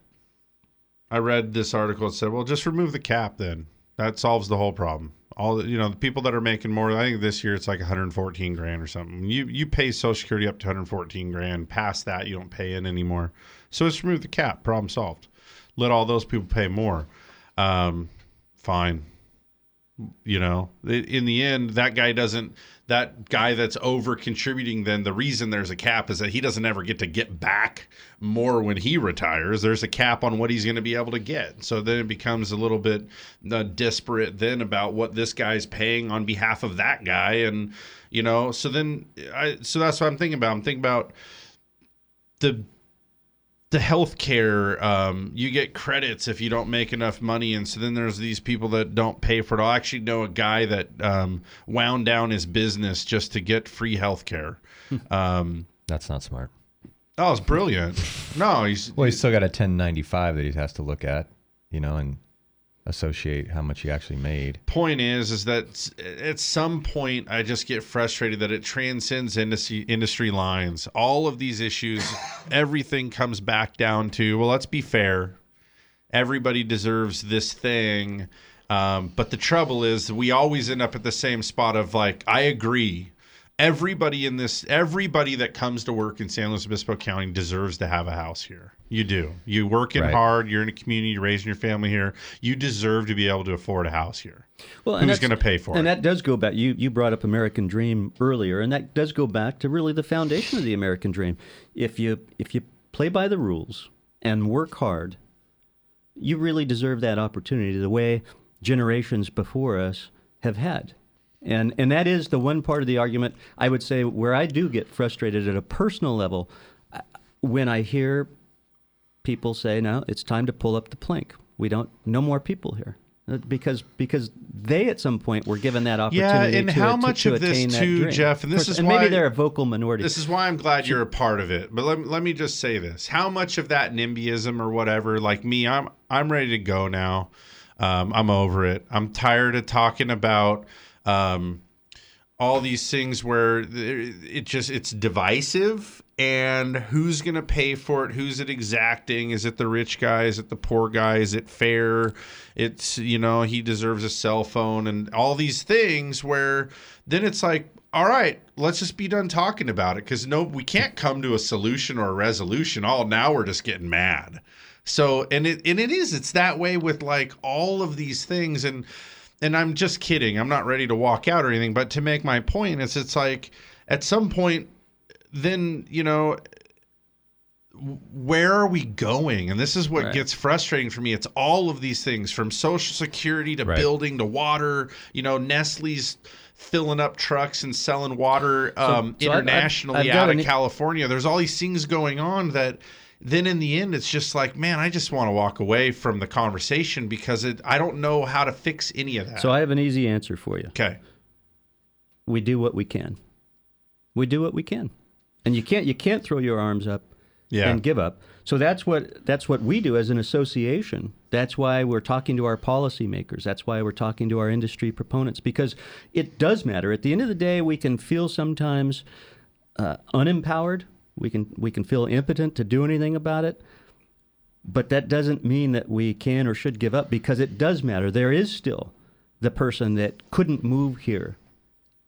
I read this article. It said, "Well, just remove the cap. Then that solves the whole problem." All the, you know, the people that are making more. I think this year it's like 114 grand or something. You you pay Social Security up to 114 grand. Past that, you don't pay in anymore. So just remove the cap. Problem solved. Let all those people pay more. Um, fine. You know, in the end, that guy doesn't. That guy that's over contributing, then the reason there's a cap is that he doesn't ever get to get back more when he retires. There's a cap on what he's going to be able to get. So then it becomes a little bit uh, disparate then about what this guy's paying on behalf of that guy, and you know. So then, I so that's what I'm thinking about. I'm thinking about the the healthcare um, you get credits if you don't make enough money. And so then there's these people that don't pay for it i actually know a guy that um, wound down his business just to get free healthcare. Um, That's not smart. oh it's brilliant. No he's Well, he's still got a 1095 that he has to look at, you know, and associate how much he actually made. point is is that at some point i just get frustrated that it transcends industry industry lines. All of these issues everything comes back down to well let's be fair. Everybody deserves this thing. Um, but the trouble is we always end up at the same spot of like i agree everybody in this everybody that comes to work in san luis obispo county deserves to have a house here you do you working Right. hard you're in a community you're raising your family here you deserve to be able to afford a house here Well, and who's going to pay for and it And that does go back. You you brought up American Dream earlier, and that does go back to really the foundation of the American Dream. If you if you play by the rules and work hard, you really deserve that opportunity the way generations before us have had. And and that is the one part of the argument I would say where I do get frustrated at a personal level uh, when I hear people say, "No, it's time to pull up the plank. We don't no more people here." Uh, Because because they at some point were given that opportunity. and to, how much to of this too. Jeff, and this course, is and why- maybe they're a vocal minority. This is why I'm glad you're a part of it. But let, me- let me just say this: how much of that NIMBYism or whatever, like me, I'm I'm ready to go now. Um, I'm over it. I'm tired of talking about um, all these things where it just it's divisive and who's going to pay for it? Who's it exacting? Is it the rich guy? Is it the poor guy? Is it fair? It's you know he deserves a cell phone and all these things where then it's like all right let's just be done talking about it because no we can't come to a solution or a resolution. All now we're just getting mad. So and it and it is it's that way with like all of these things and and I'm just kidding. I'm not ready to walk out or anything, but to make my point is it's like at some point then, you know, where are we going? And this is what Right. gets frustrating for me. It's all of these things from social security to Right. building to water, you know, Nestle's filling up trucks and selling water um, so I've- I've- internationally I've out of an- California. There's all these things going on that then in the end it's just like, man, I just want to walk away from the conversation because it, I don't know how to fix any of that. So I have an easy answer for you. okay. We do what we can. We do what we can, and you can't you can't throw your arms up Yeah. and give up. So that's what that's what we do as an association. That's why we're talking to our policymakers. That's why we're talking to our industry proponents because it does matter. At the end of the day, we can feel sometimes uh, unempowered. We can we can feel impotent to do anything about it. But that doesn't mean that we can or should give up because it does matter. There is still the person that couldn't move here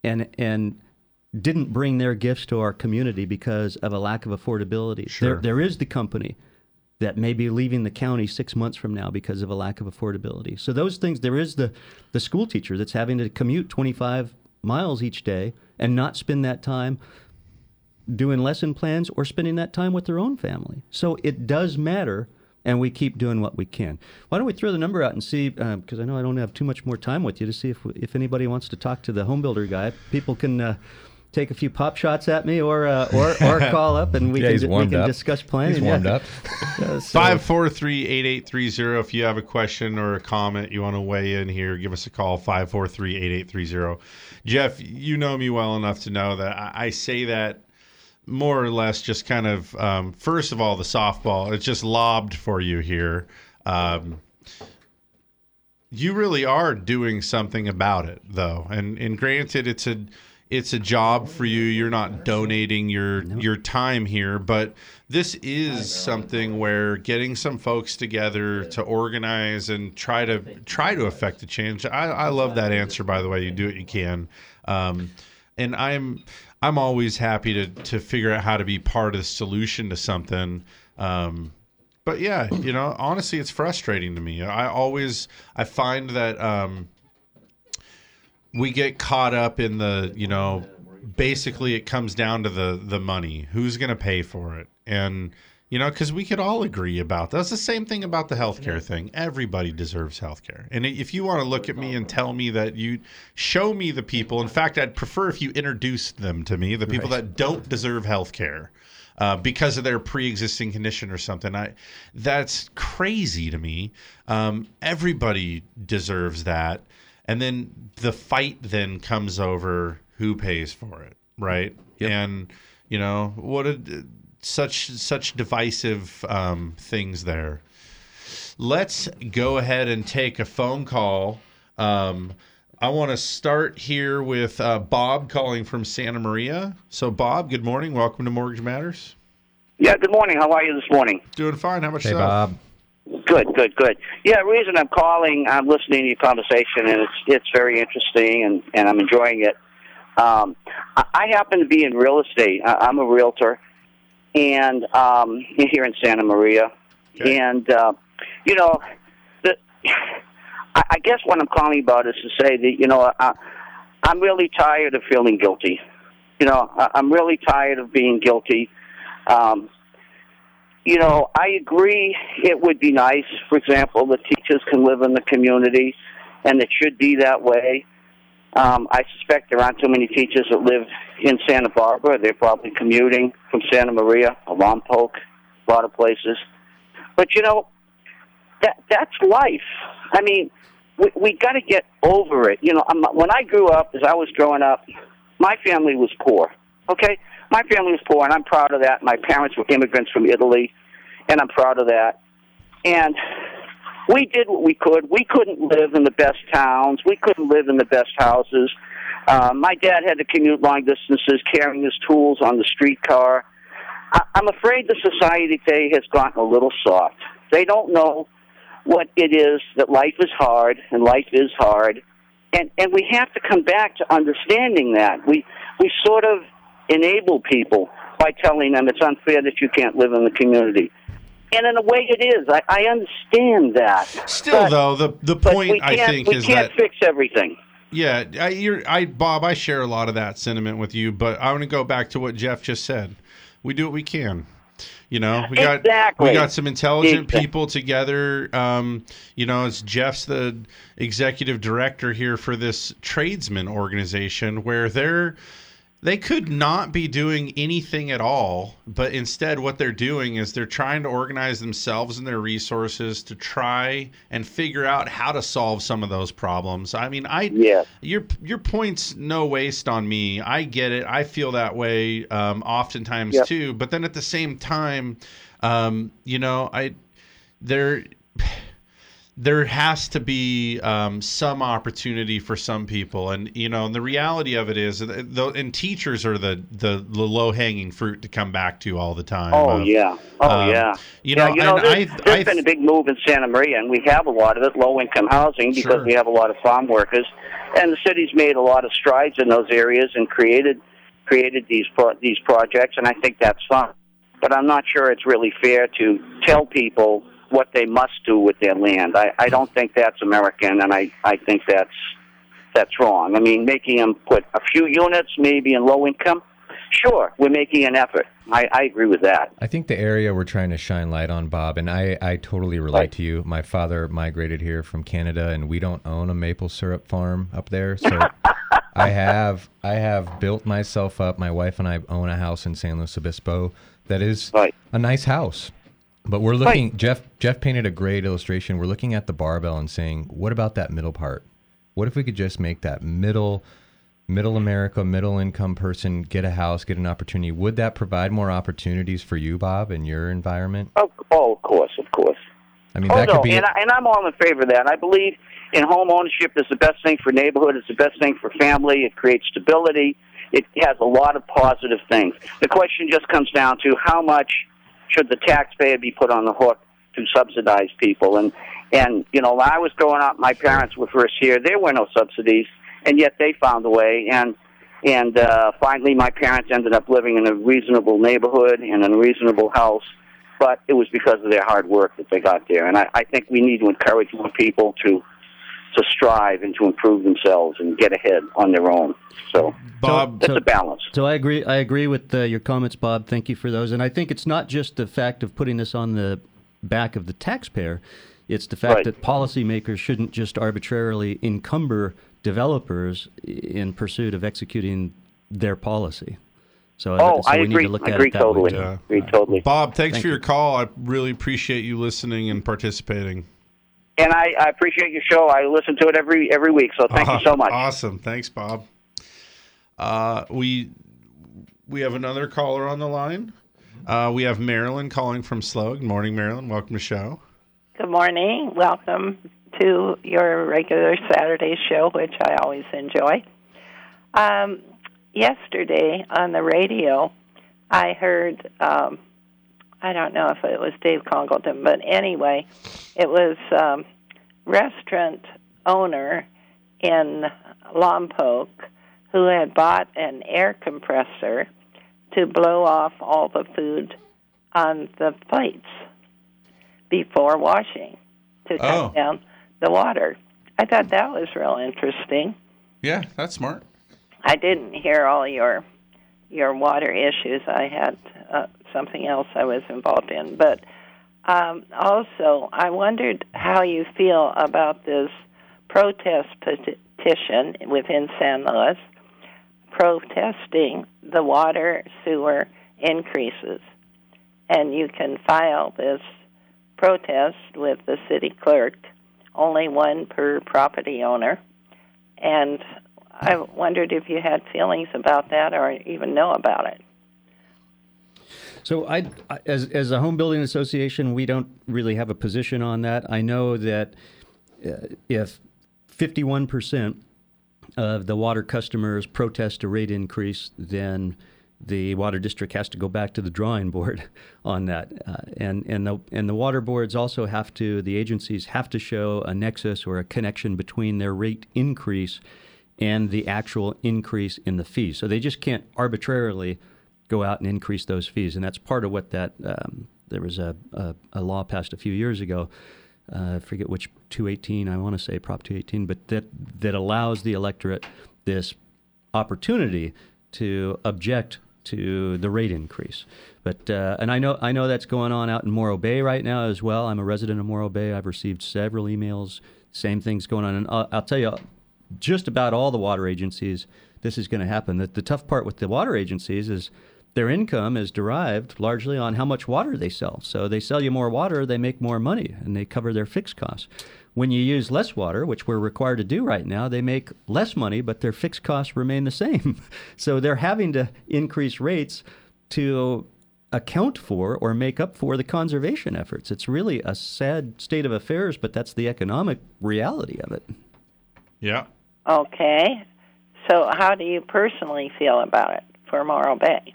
and and didn't bring their gifts to our community because of a lack of affordability. Sure. There, there is the company that may be leaving the county six months from now because of a lack of affordability. So those things, there is the the school teacher that's having to commute 25 miles each day and not spend that time doing lesson plans or spending that time with their own family. So it does matter, and we keep doing what we can. Why don't we throw the number out and see? Because I know I don't have too much more time with you to see if if anybody wants to talk to the home builder guy. People can. Uh, take a few pop shots at me or uh, or, or call up and we Yeah, can, we can up. discuss planning. He's warmed Yeah. up. Yeah, so- Five four three eight eight three zero. If you have a question or a comment you want to weigh in here, give us a call. Five four three eight eight three zero. Jeff, you know me well enough to know that I, I say that more or less just kind of um, first of all the softball. It's just lobbed for you here. Um, you really are doing something about it though and and granted it's a it's a job for you you're not donating your your time here but this is something where getting some folks together to organize and try to try to affect the change i, I love that answer by the way you do what you can um, and i'm i'm always happy to to figure out how to be part of the solution to something um, but yeah, you know, honestly, it's frustrating to me. I always I find that um, we get caught up in the, you know, basically it comes down to the the money. Who's going to pay for it? And you know, because we could all agree about that's the same thing about the healthcare thing. Everybody deserves healthcare. And if you want to look at me and tell me that you show me the people, in fact, I'd prefer if you introduced them to me, the people that don't deserve healthcare uh, because of their pre-existing condition or something. I that's crazy to me. Um, everybody deserves that, and then the fight then comes over who pays for it, right? And you know what a such such divisive um, things there. Let's go ahead and take a phone call. Um, I want to start here with uh, Bob calling from Santa Maria. So, Bob, good morning. Welcome to Mortgage Matters. Yeah, good morning. How are you this morning? Doing fine. How much Hey, yourself? Bob. Good, good, good. Yeah, the reason I'm calling, I'm listening to your conversation, and it's it's very interesting, and and I'm enjoying it. Um, I, I happen to be in real estate. I, I'm a realtor, and um, here in Santa Maria, and uh, you know, the I, I guess what I'm calling about is to say that you know I, I'm really tired of feeling guilty. You know, I, I'm really tired of being guilty. Um, you know, I agree it would be nice, for example, that teachers can live in the community, and it should be that way. Um, I suspect there aren't too many teachers that live in Santa Barbara. They're probably commuting from Santa Maria, Lompoc, a lot of places. But you know, that that's life. I mean, we we got to get over it. You know, I'm, when I grew up, as I was growing up, my family was poor. Okay, my family was poor, and I'm proud of that. My parents were immigrants from Italy, and I'm proud of that. And we did what we could. We couldn't live in the best towns. We couldn't live in the best houses. Uh, my dad had to commute long distances carrying his tools on the streetcar. I, I'm afraid the society today has gotten a little soft. They don't know what it is that life is hard and life is hard, and and we have to come back to understanding that. We we sort of enable people by telling them it's unfair that you can't live in the community. And in a way, it is. I, I understand that. Still, But- though, the the point I think we is can't that fix everything. Yeah, I, I, Bob, I share a lot of that sentiment with you, but I want to go back to what Jeff just said. We do what we can. You know, we got Exactly. we got some intelligent Exactly. people together. Um, you know, it's Jeff's the executive director here for this tradesman organization where they're they could not be doing anything at all, but instead, what they're doing is they're trying to organize themselves and their resources to try and figure out how to solve some of those problems. I mean, I yeah. your your point's no waste on me. I get it. I feel that way um, oftentimes Yep. too. But then at the same time, um, you know, I there there has to be um, some opportunity for some people, and you know, and the reality of it is, the, and teachers are the the, the low hanging fruit to come back to all the time. Oh of, yeah, oh um, yeah. You know, yeah, you know, there's, I, there's I been a big move in Santa Maria, and we have a lot of it, low income housing, because Sure. we have a lot of farm workers, and the city's made a lot of strides in those areas and created created these pro- these projects, and I think that's fine. but I'm not sure it's really fair to tell people what they must do with their land. I, I don't think that's American, and I, I think that's that's wrong. I mean, making them put a few units, maybe in low income. Sure, we're making an effort. I, I agree with that. I think the area we're trying to shine light on, Bob, and I, I totally relate to you. My father migrated here from Canada, and we don't own a maple syrup farm up there. So I have I have built myself up. My wife and I own a house in San Luis Obispo that is a nice house. But we're looking. Jeff Jeff painted a great illustration. We're looking at the barbell and saying, what about that middle part? What if we could just make that middle middle America, middle income person get a house, get an opportunity? Would that provide more opportunities for you, Bob, in your environment? Oh, oh of course, of course. I mean, oh, that no, could be. and, I, and I'm all in favor of that. I believe in home ownership is the best thing for neighborhood. It's the best thing for family. It creates stability. It has a lot of positive things. The question just comes down to how much should the taxpayer be put on the hook to subsidize people? And and you know, when I was growing up, my parents were first here. There were no subsidies, and yet they found a way. And and uh, finally, my parents ended up living in a reasonable neighborhood and in a reasonable house. But it was because of their hard work that they got there. And I, I think we need to encourage more people to to strive and to improve themselves and get ahead on their own. So, Bob, it's a balance. So I agree. I agree with uh, your comments, Bob. Thank you for those. And I think it's not just the fact of putting this on the back of the taxpayer. It's the fact Right. that policymakers shouldn't just arbitrarily encumber developers in pursuit of executing their policy. So, Oh, so I we agree. need to look I at agree it that totally. way. Yeah. Agree totally. Bob, thanks Thank for you. your call. I really appreciate you listening and participating. And I, I appreciate your show. I listen to it every every week. So thank you so much. Awesome. Thanks, Bob. Uh, we we have another caller on the line. Uh, we have Marilyn calling from Slow. Good morning, Marilyn. Welcome to the show. Good morning. Welcome to your regular Saturday show, which I always enjoy. Um, yesterday on the radio, I heard, um, I don't know if it was Dave Congalton, but anyway, it was um, restaurant owner in Lompoc who had bought an air compressor to blow off all the food on the plates before washing to cut Oh. down the water. I thought that was real interesting. Yeah, that's smart. I didn't hear all your your water issues. I had uh, something else I was involved in, but um, also I wondered how you feel about this protest petition within San Luis protesting the water sewer increases, and you can file this protest with the city clerk, only one per property owner, and I wondered if you had feelings about that or even know about it. So I, as as a home building association, we don't really have a position on that. I know that uh, if 51% of the water customers protest a rate increase, then the water district has to go back to the drawing board on that. Uh, and and the and the water boards also have to the agencies have to show a nexus or a connection between their rate increase and the actual increase in the fees. So they just can't arbitrarily go out and increase those fees, and that's part of what that um, there was a, a, a law passed a few years ago. Uh, I forget which 218 I want to say Prop 218, but that that allows the electorate this opportunity to object to the rate increase. But uh, and I know I know that's going on out in Morro Bay right now as well. I'm a resident of Morro Bay. I've received several emails. Same things going on, and I'll, I'll tell you, just about all the water agencies, this is going to happen. The, the tough part with the water agencies is their income is derived largely on how much water they sell. So they sell you more water, they make more money, and they cover their fixed costs. When you use less water, which we're required to do right now, they make less money, but their fixed costs remain the same. so they're having to increase rates to account for or make up for the conservation efforts. It's really a sad state of affairs, but that's the economic reality of it. Yeah. Okay. So, how do you personally feel about it for Morro Bay?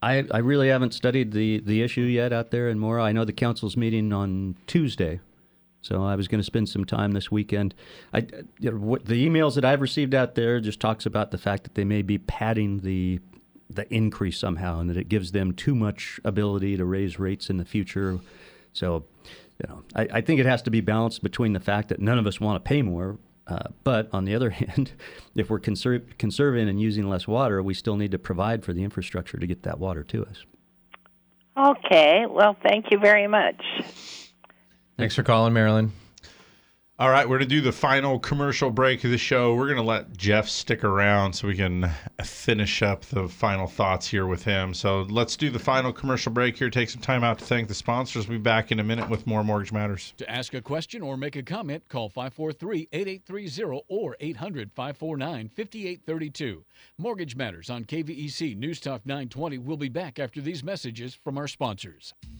I, I really haven't studied the, the issue yet out there in Morro. I know the council's meeting on Tuesday, so I was going to spend some time this weekend. I, you know, what, the emails that I've received out there just talks about the fact that they may be padding the the increase somehow, and that it gives them too much ability to raise rates in the future. So, you know, I, I think it has to be balanced between the fact that none of us want to pay more. Uh, but on the other hand, if we're conser- conserving and using less water, we still need to provide for the infrastructure to get that water to us. Okay. Well, thank you very much. Thanks for calling, Marilyn. All right, we're going to do the final commercial break of the show. We're going to let Jeff stick around so we can finish up the final thoughts here with him. So let's do the final commercial break here. Take some time out to thank the sponsors. We'll be back in a minute with more Mortgage Matters. To ask a question or make a comment, call 543 8830 or 800 549 5832. Mortgage Matters on KVEC News Talk 920 We'll be back after these messages from our sponsors.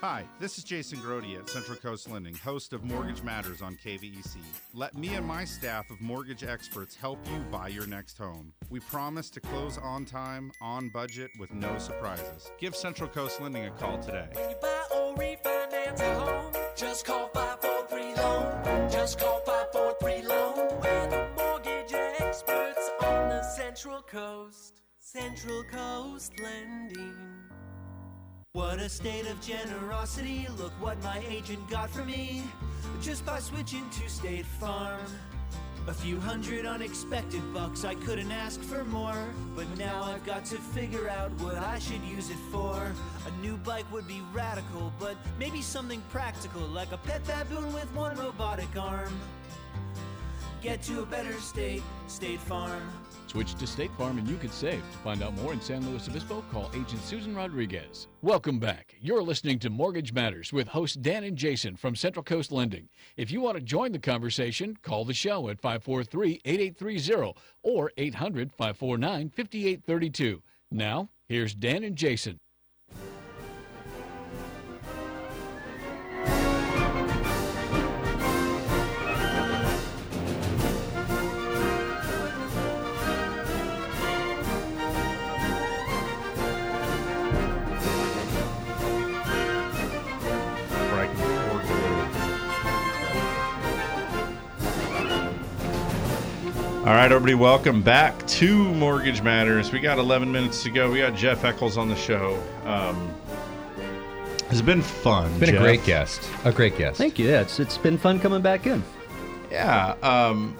Hi, this is Jason Grody at Central Coast Lending, host of Mortgage Matters on KVEC. Let me and my staff of mortgage experts help you buy your next home. We promise to close on time, on budget, with no surprises. Give Central Coast Lending a call today. Buy or refinance a home, just call 543 Loan. Just call 543 Loan. We're the mortgage experts on the Central Coast. Central Coast Lending. What a state of generosity. Look what my agent got for me just by switching to State Farm. A few hundred unexpected bucks, I couldn't ask for more. But now I've got to figure out what I should use it for. A new bike would be radical, but maybe something practical, like a pet baboon with one robotic arm. Get to a better state, State Farm. Switch to State Farm and you could save. To find out more in San Luis Obispo, call Agent Susan Rodriguez. Welcome back. You're listening to Mortgage Matters with hosts Dan and Jason from Central Coast Lending. If you want to join the conversation, call the show at 543 8830 or 800 549 5832. Now, here's Dan and Jason. All right, everybody, welcome back to Mortgage Matters. We got 11 minutes to go. We got Jeff Eccles on the show. Um, it's been fun. It's been Jeff. a great guest. A great guest. Thank you. Yeah, it's it's been fun coming back in. Yeah. Um,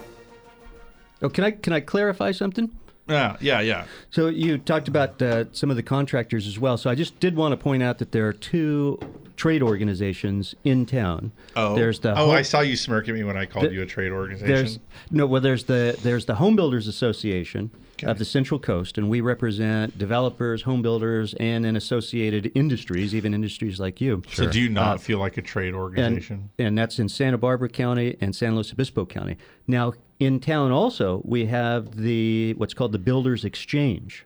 oh, can I can I clarify something? Yeah, yeah, yeah. So you talked about uh, some of the contractors as well. So I just did want to point out that there are two trade organizations in town. Oh, there's the oh, Home- I saw you smirk at me when I called the- you a trade organization. There's no well. There's the there's the Home Builders Association of the Central Coast, and we represent developers, home builders, and then associated industries, even industries like you. So do you not Uh, feel like a trade organization? and that's in Santa Barbara County and San Luis Obispo County. Now, in town also, we have the what's called the Builders Exchange.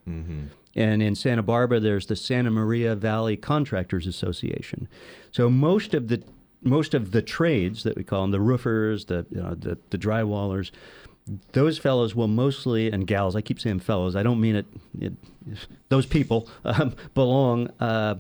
And in Santa Barbara, there's the Santa Maria Valley Contractors Association. So most of the most of the trades that we call them, the roofers, the you know, the, the drywallers, those fellows will mostly and gals. I keep saying fellows. I don't mean it. it those people um, belong uh,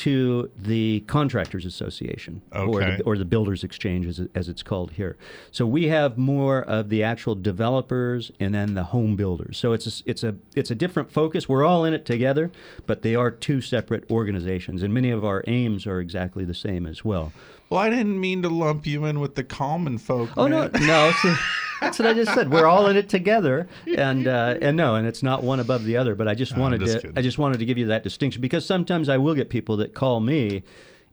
to the Contractors Association or, the, or the Builders Exchange, as, as it's called here. So we have more of the actual developers and then the home builders. So it's a, it's a it's a different focus. We're all in it together, but they are two separate organizations, and many of our aims are exactly the same as well. Well, I didn't mean to lump you in with the common folk. Oh no, man. no. So, That's what I just said. We're all in it together, and uh, and no, and it's not one above the other. But I just No, wanted just to kidding. I just wanted to give you that distinction because sometimes I will get people that call me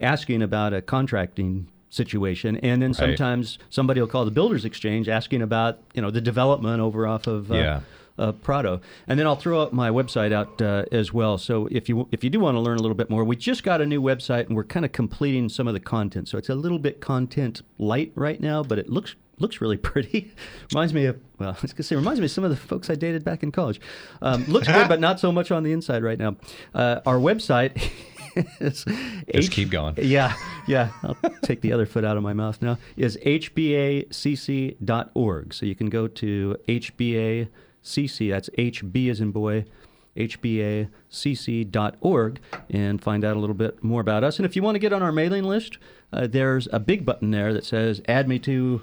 asking about a contracting situation, and then Right. sometimes somebody will call the Builders Exchange asking about you know the development over off of uh, Yeah. Uh, Prado, and then I'll throw out my website out uh, as well. So if you if you do want to learn a little bit more, we just got a new website and we're kind of completing some of the content. So it's a little bit content light right now, but it looks looks really pretty. reminds me of well, I was gonna say reminds me of some of the folks I dated back in college. Um, looks good, but not so much on the inside right now. Uh, our website. is Just keep going. Yeah, yeah. I'll take the other foot out of my mouth now. Is hbacc.org. So you can go to hbacc. That's HB as in boy. hbacc.org and find out a little bit more about us. And if you want to get on our mailing list, uh, there's a big button there that says "Add me to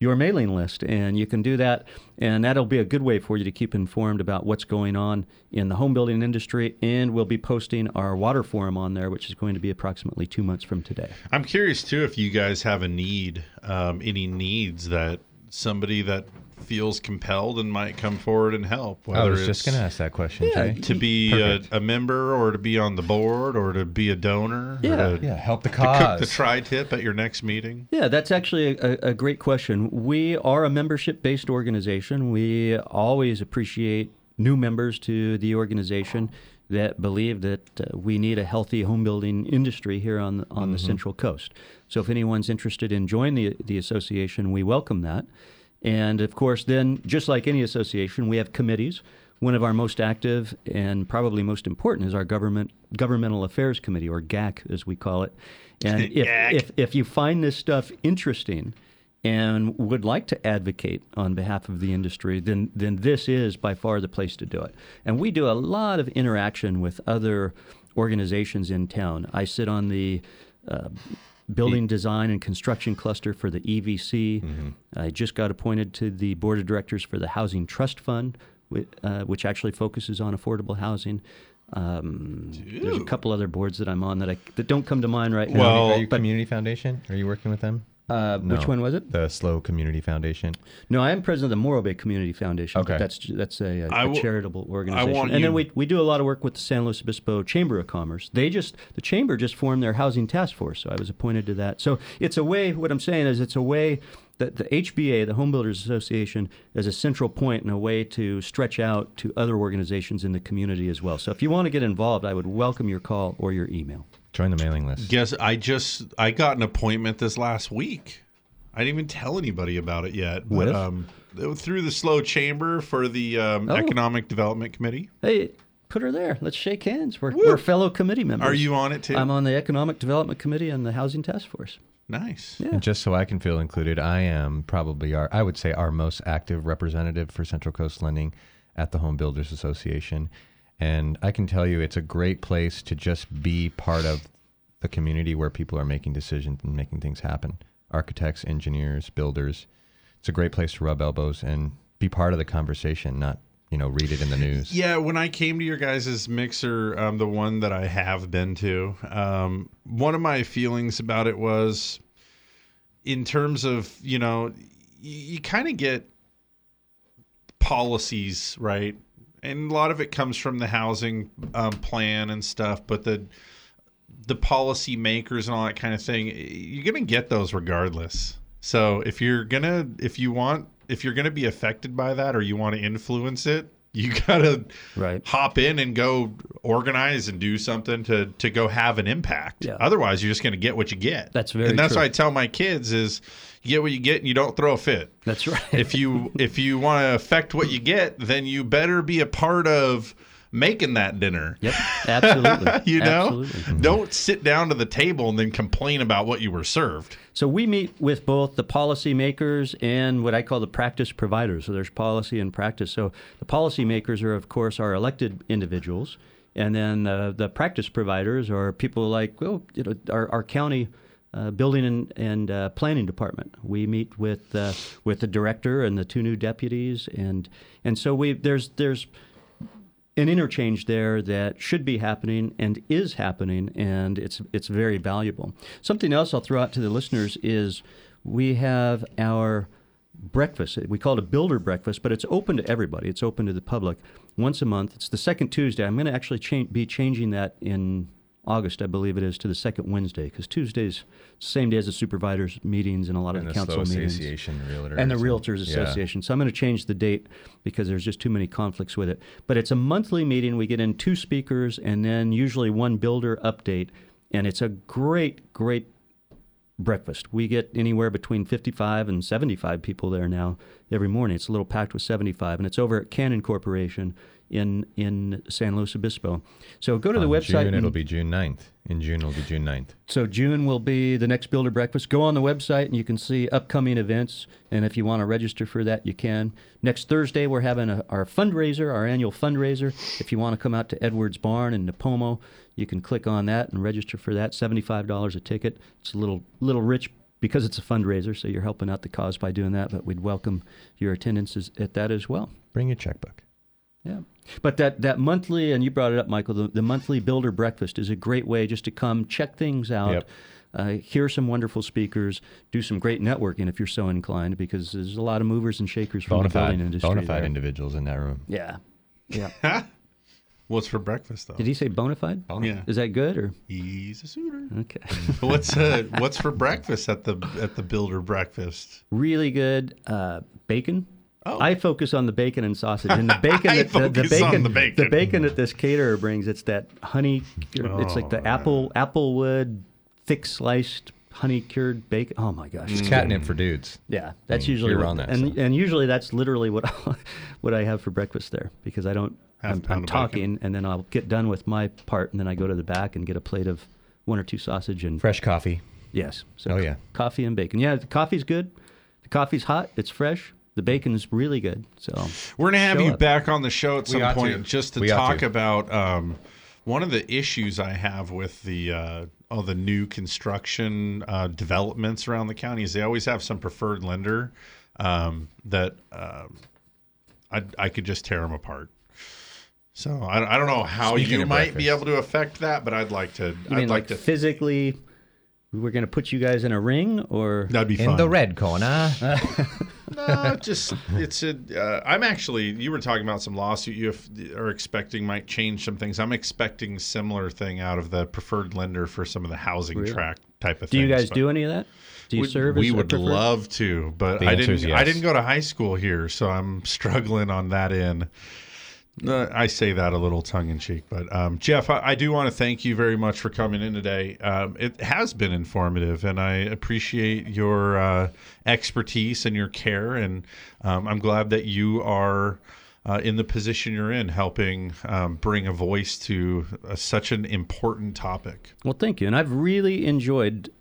your mailing list," and you can do that, and that'll be a good way for you to keep informed about what's going on in the home building industry. And we'll be posting our water forum on there, which is going to be approximately two months from today. I'm curious too if you guys have a need, um, any needs that somebody that feels compelled and might come forward and help. I was whether just going to ask that question, Yeah, Jay. To be a, a member or to be on the board or to be a donor. or Yeah. to, Yeah, help the To cook the tri tip at your next meeting. Yeah, that's actually a, a great question. We are a membership based organization. We always appreciate new members to the organization that believe that uh, we need a healthy home building industry here on the, on the Central Coast. So if anyone's interested in joining the, the association, we welcome that. And of course, then, just like any association, we have committees. One of our most active and probably most important is our government governmental affairs committee, or GAC as we call it. And if, if if you find this stuff interesting and would like to advocate on behalf of the industry, then then this is by far the place to do it. And we do a lot of interaction with other organizations in town. I sit on the uh, building design and construction cluster for the EVC. I just got appointed to the board of directors for the Housing Trust Fund, uh, which actually focuses on affordable housing. Um, there's a couple other boards that I'm on that I that don't come to mind right now. Well, Community Foundation? Are you working with them? Uh, Which one was it? The Slow Community Foundation. No, I am president of the Morro Bay Community Foundation. Okay. that's that's a, a, I a will- charitable I organization. want and you- then we we do a lot of work with the San Luis Obispo Chamber of Commerce. They just the chamber just formed their housing task force, so I was appointed to that. So it's a way. What I'm saying is, it's a way that the HBA, the Home Builders Association, is a central point and a way to stretch out to other organizations in the community as well. So if you want to get involved, I would welcome your call or your email. Join the mailing list. Guess I just I got an appointment this last week. I didn't even tell anybody about it yet. But, With? um, through the Slow Chamber for the um, Oh. Economic Development Committee. Hey, put her there. Let's shake hands. We're, we're fellow committee members. Are you on it too? I'm on the Economic Development Committee and the Housing Task Force. Nice. Yeah. And just so I can feel included, I am probably our, I would say, our most active representative for Central Coast Lending at the Home Builders Association. And I can tell you it's a great place to just be part of the community where people are making decisions and making things happen. Architects, engineers, builders. It's a great place to rub elbows and be part of the conversation, not, you know, read it in the news. Yeah, when I came to your guys' mixer, um, the one that I have been to, um, one of my feelings about it was in terms of, you know, you, you kind of get policies, right? And a lot of it comes from the housing um, plan and stuff, but the the policy makers and all that kind of thing, you're gonna get those regardless. So if you're gonna, if you want, if you're gonna be affected by that or you want to influence it, you gotta right. hop in and go organize and do something to to go have an impact. Yeah. Otherwise, you're just gonna get what you get. That's very and that's true. what I tell my kids is get what you get and you don't throw a fit. That's right. if you if you want to affect what you get, then you better be a part of making that dinner. Yep, absolutely. you know, Absolutely. don't sit down to the table and then complain about what you were served. So we meet with both the policymakers and what I call the practice providers. So there's policy and practice. So the policymakers are, of course, our elected individuals, and then uh, the practice providers are people like, well, you know, our, our county. Uh, building and, and uh, planning department. We meet with uh, with the director and the two new deputies, and and so we there's there's an interchange there that should be happening and is happening, and it's it's very valuable. Something else I'll throw out to the listeners is we have our breakfast. We call it a builder breakfast, but it's open to everybody. It's open to the public once a month. It's the second Tuesday. I'm going to actually cha- be changing that in August, I believe it is, to the second Wednesday because Tuesday's same day as the supervisors meetings and a lot And of the council meetings Association Realtors and the and- Realtors yeah. Association. So I'm going to change the date because there's just too many conflicts with it. But it's a monthly meeting. We get in two speakers and then usually one builder update, and it's a great, great breakfast. We get anywhere between 55 and 75 people there now every morning. It's a little packed with 75, and it's over at Cannon Corporation in in San Luis Obispo. So go to the On website. June, and- it'll be June 9th. In June, it'll be June 9th. so June will be the next Builder Breakfast. Go on the website and you can see upcoming events. And if you want to register for that, you can. Next Thursday, we're having a, our fundraiser, our annual fundraiser. If you want to come out to Edwards Barn in Nipomo, you can click on that and register for that. Seventy-five dollars a ticket. It's a little little rich because it's a fundraiser, so you're helping out the cause by doing that. But we'd welcome your attendance as- at that as well. Bring your checkbook. Yeah. But that, that monthly, and you brought it up, Michael, the, the monthly builder breakfast is a great way just to come check things out, Yep. uh, hear some wonderful speakers, do some great networking if you're so inclined, because there's a lot of movers and shakers from Bona the building industry. bona fide there. individuals in that room. Yeah. Yeah. What's for breakfast though? Did he say bona fide? Yeah. Is that good or? He's a suitor. Okay. what's uh, what's for breakfast at the at the builder breakfast? really good uh, bacon. Oh. I focus on the bacon and sausage, and the bacon I that the, the focus on bacon, the bacon. the bacon that this caterer brings. It's that honey. it's like Oh, the apple applewood thick sliced honey cured bacon. Oh my gosh, It's it's catnip for dudes. Yeah, that's I mean, usually you're what, on that and stuff. and usually that's literally what what I have for breakfast there because I don't. Half a I'm, I'm of bacon. talking, and then I'll get done with my part, and then I go to the back and get a plate of one or two sausage and Fresh coffee. Yes. So Oh, yeah. Coffee and bacon. Yeah, the coffee's good. The coffee's hot. It's fresh. The bacon is really good. So We're gonna have you up. back on the show at We some point to. just to We talk to. about um, one of the issues I have with the uh, all the new construction uh, developments around the county is they always have some preferred lender um, that um, I I could just tear them apart. So I, I don't know how Speaking you of might be able to affect that, but I'd like to. You I'd mean like like to. physically? We're gonna put you guys in a ring, or That'd be In fun. the red corner. no, just it's a. Uh, I'm actually. You were talking about some lawsuit you have, are expecting might change some things. I'm expecting similar thing out of the preferred lender for some of the housing Really? track type of do you guys but do any of that? Do you we, serve? We as would preferred? love to, but The I didn't. is I didn't go to high school here, so I'm struggling on that end. Uh, I say that a little tongue in cheek, but um, Jeff, I, I do want to thank you very much for coming in today. Um, it has been informative, and I appreciate your uh, expertise and your care. And um, I'm glad that you are uh, in the position you're in, helping um, bring a voice to uh, such an important topic. Well, thank you, and I've really enjoyed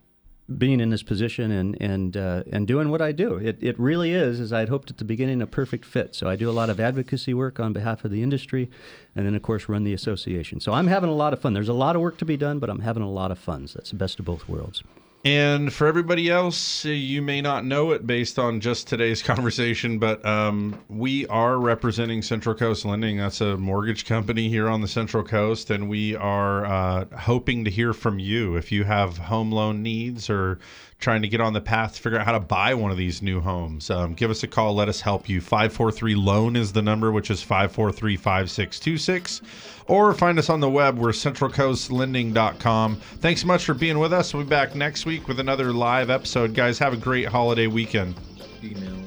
being in this position and and uh, and doing what I do. It it really is, as I had hoped at the beginning, a perfect fit. So I do a lot of advocacy work on behalf of the industry, and then of course run the association. So I'm having a lot of fun. There's a lot of work to be done, but I'm having a lot of fun. So that's the best of both worlds. And for everybody else, you may not know it based on just today's conversation, but um, we are representing Central Coast Lending. That's a mortgage company here on the Central Coast, and we are uh, hoping to hear from you if you have home loan needs or trying to get on the path to figure out how to buy one of these new homes. Um, give us a call. Let us help you. 543 Loan is the number, which is 543 5626. Or find us on the web. We're centralcoastlending.com. Thanks so much for being with us. We'll be back next week with another live episode. Guys, have a great holiday weekend. Email.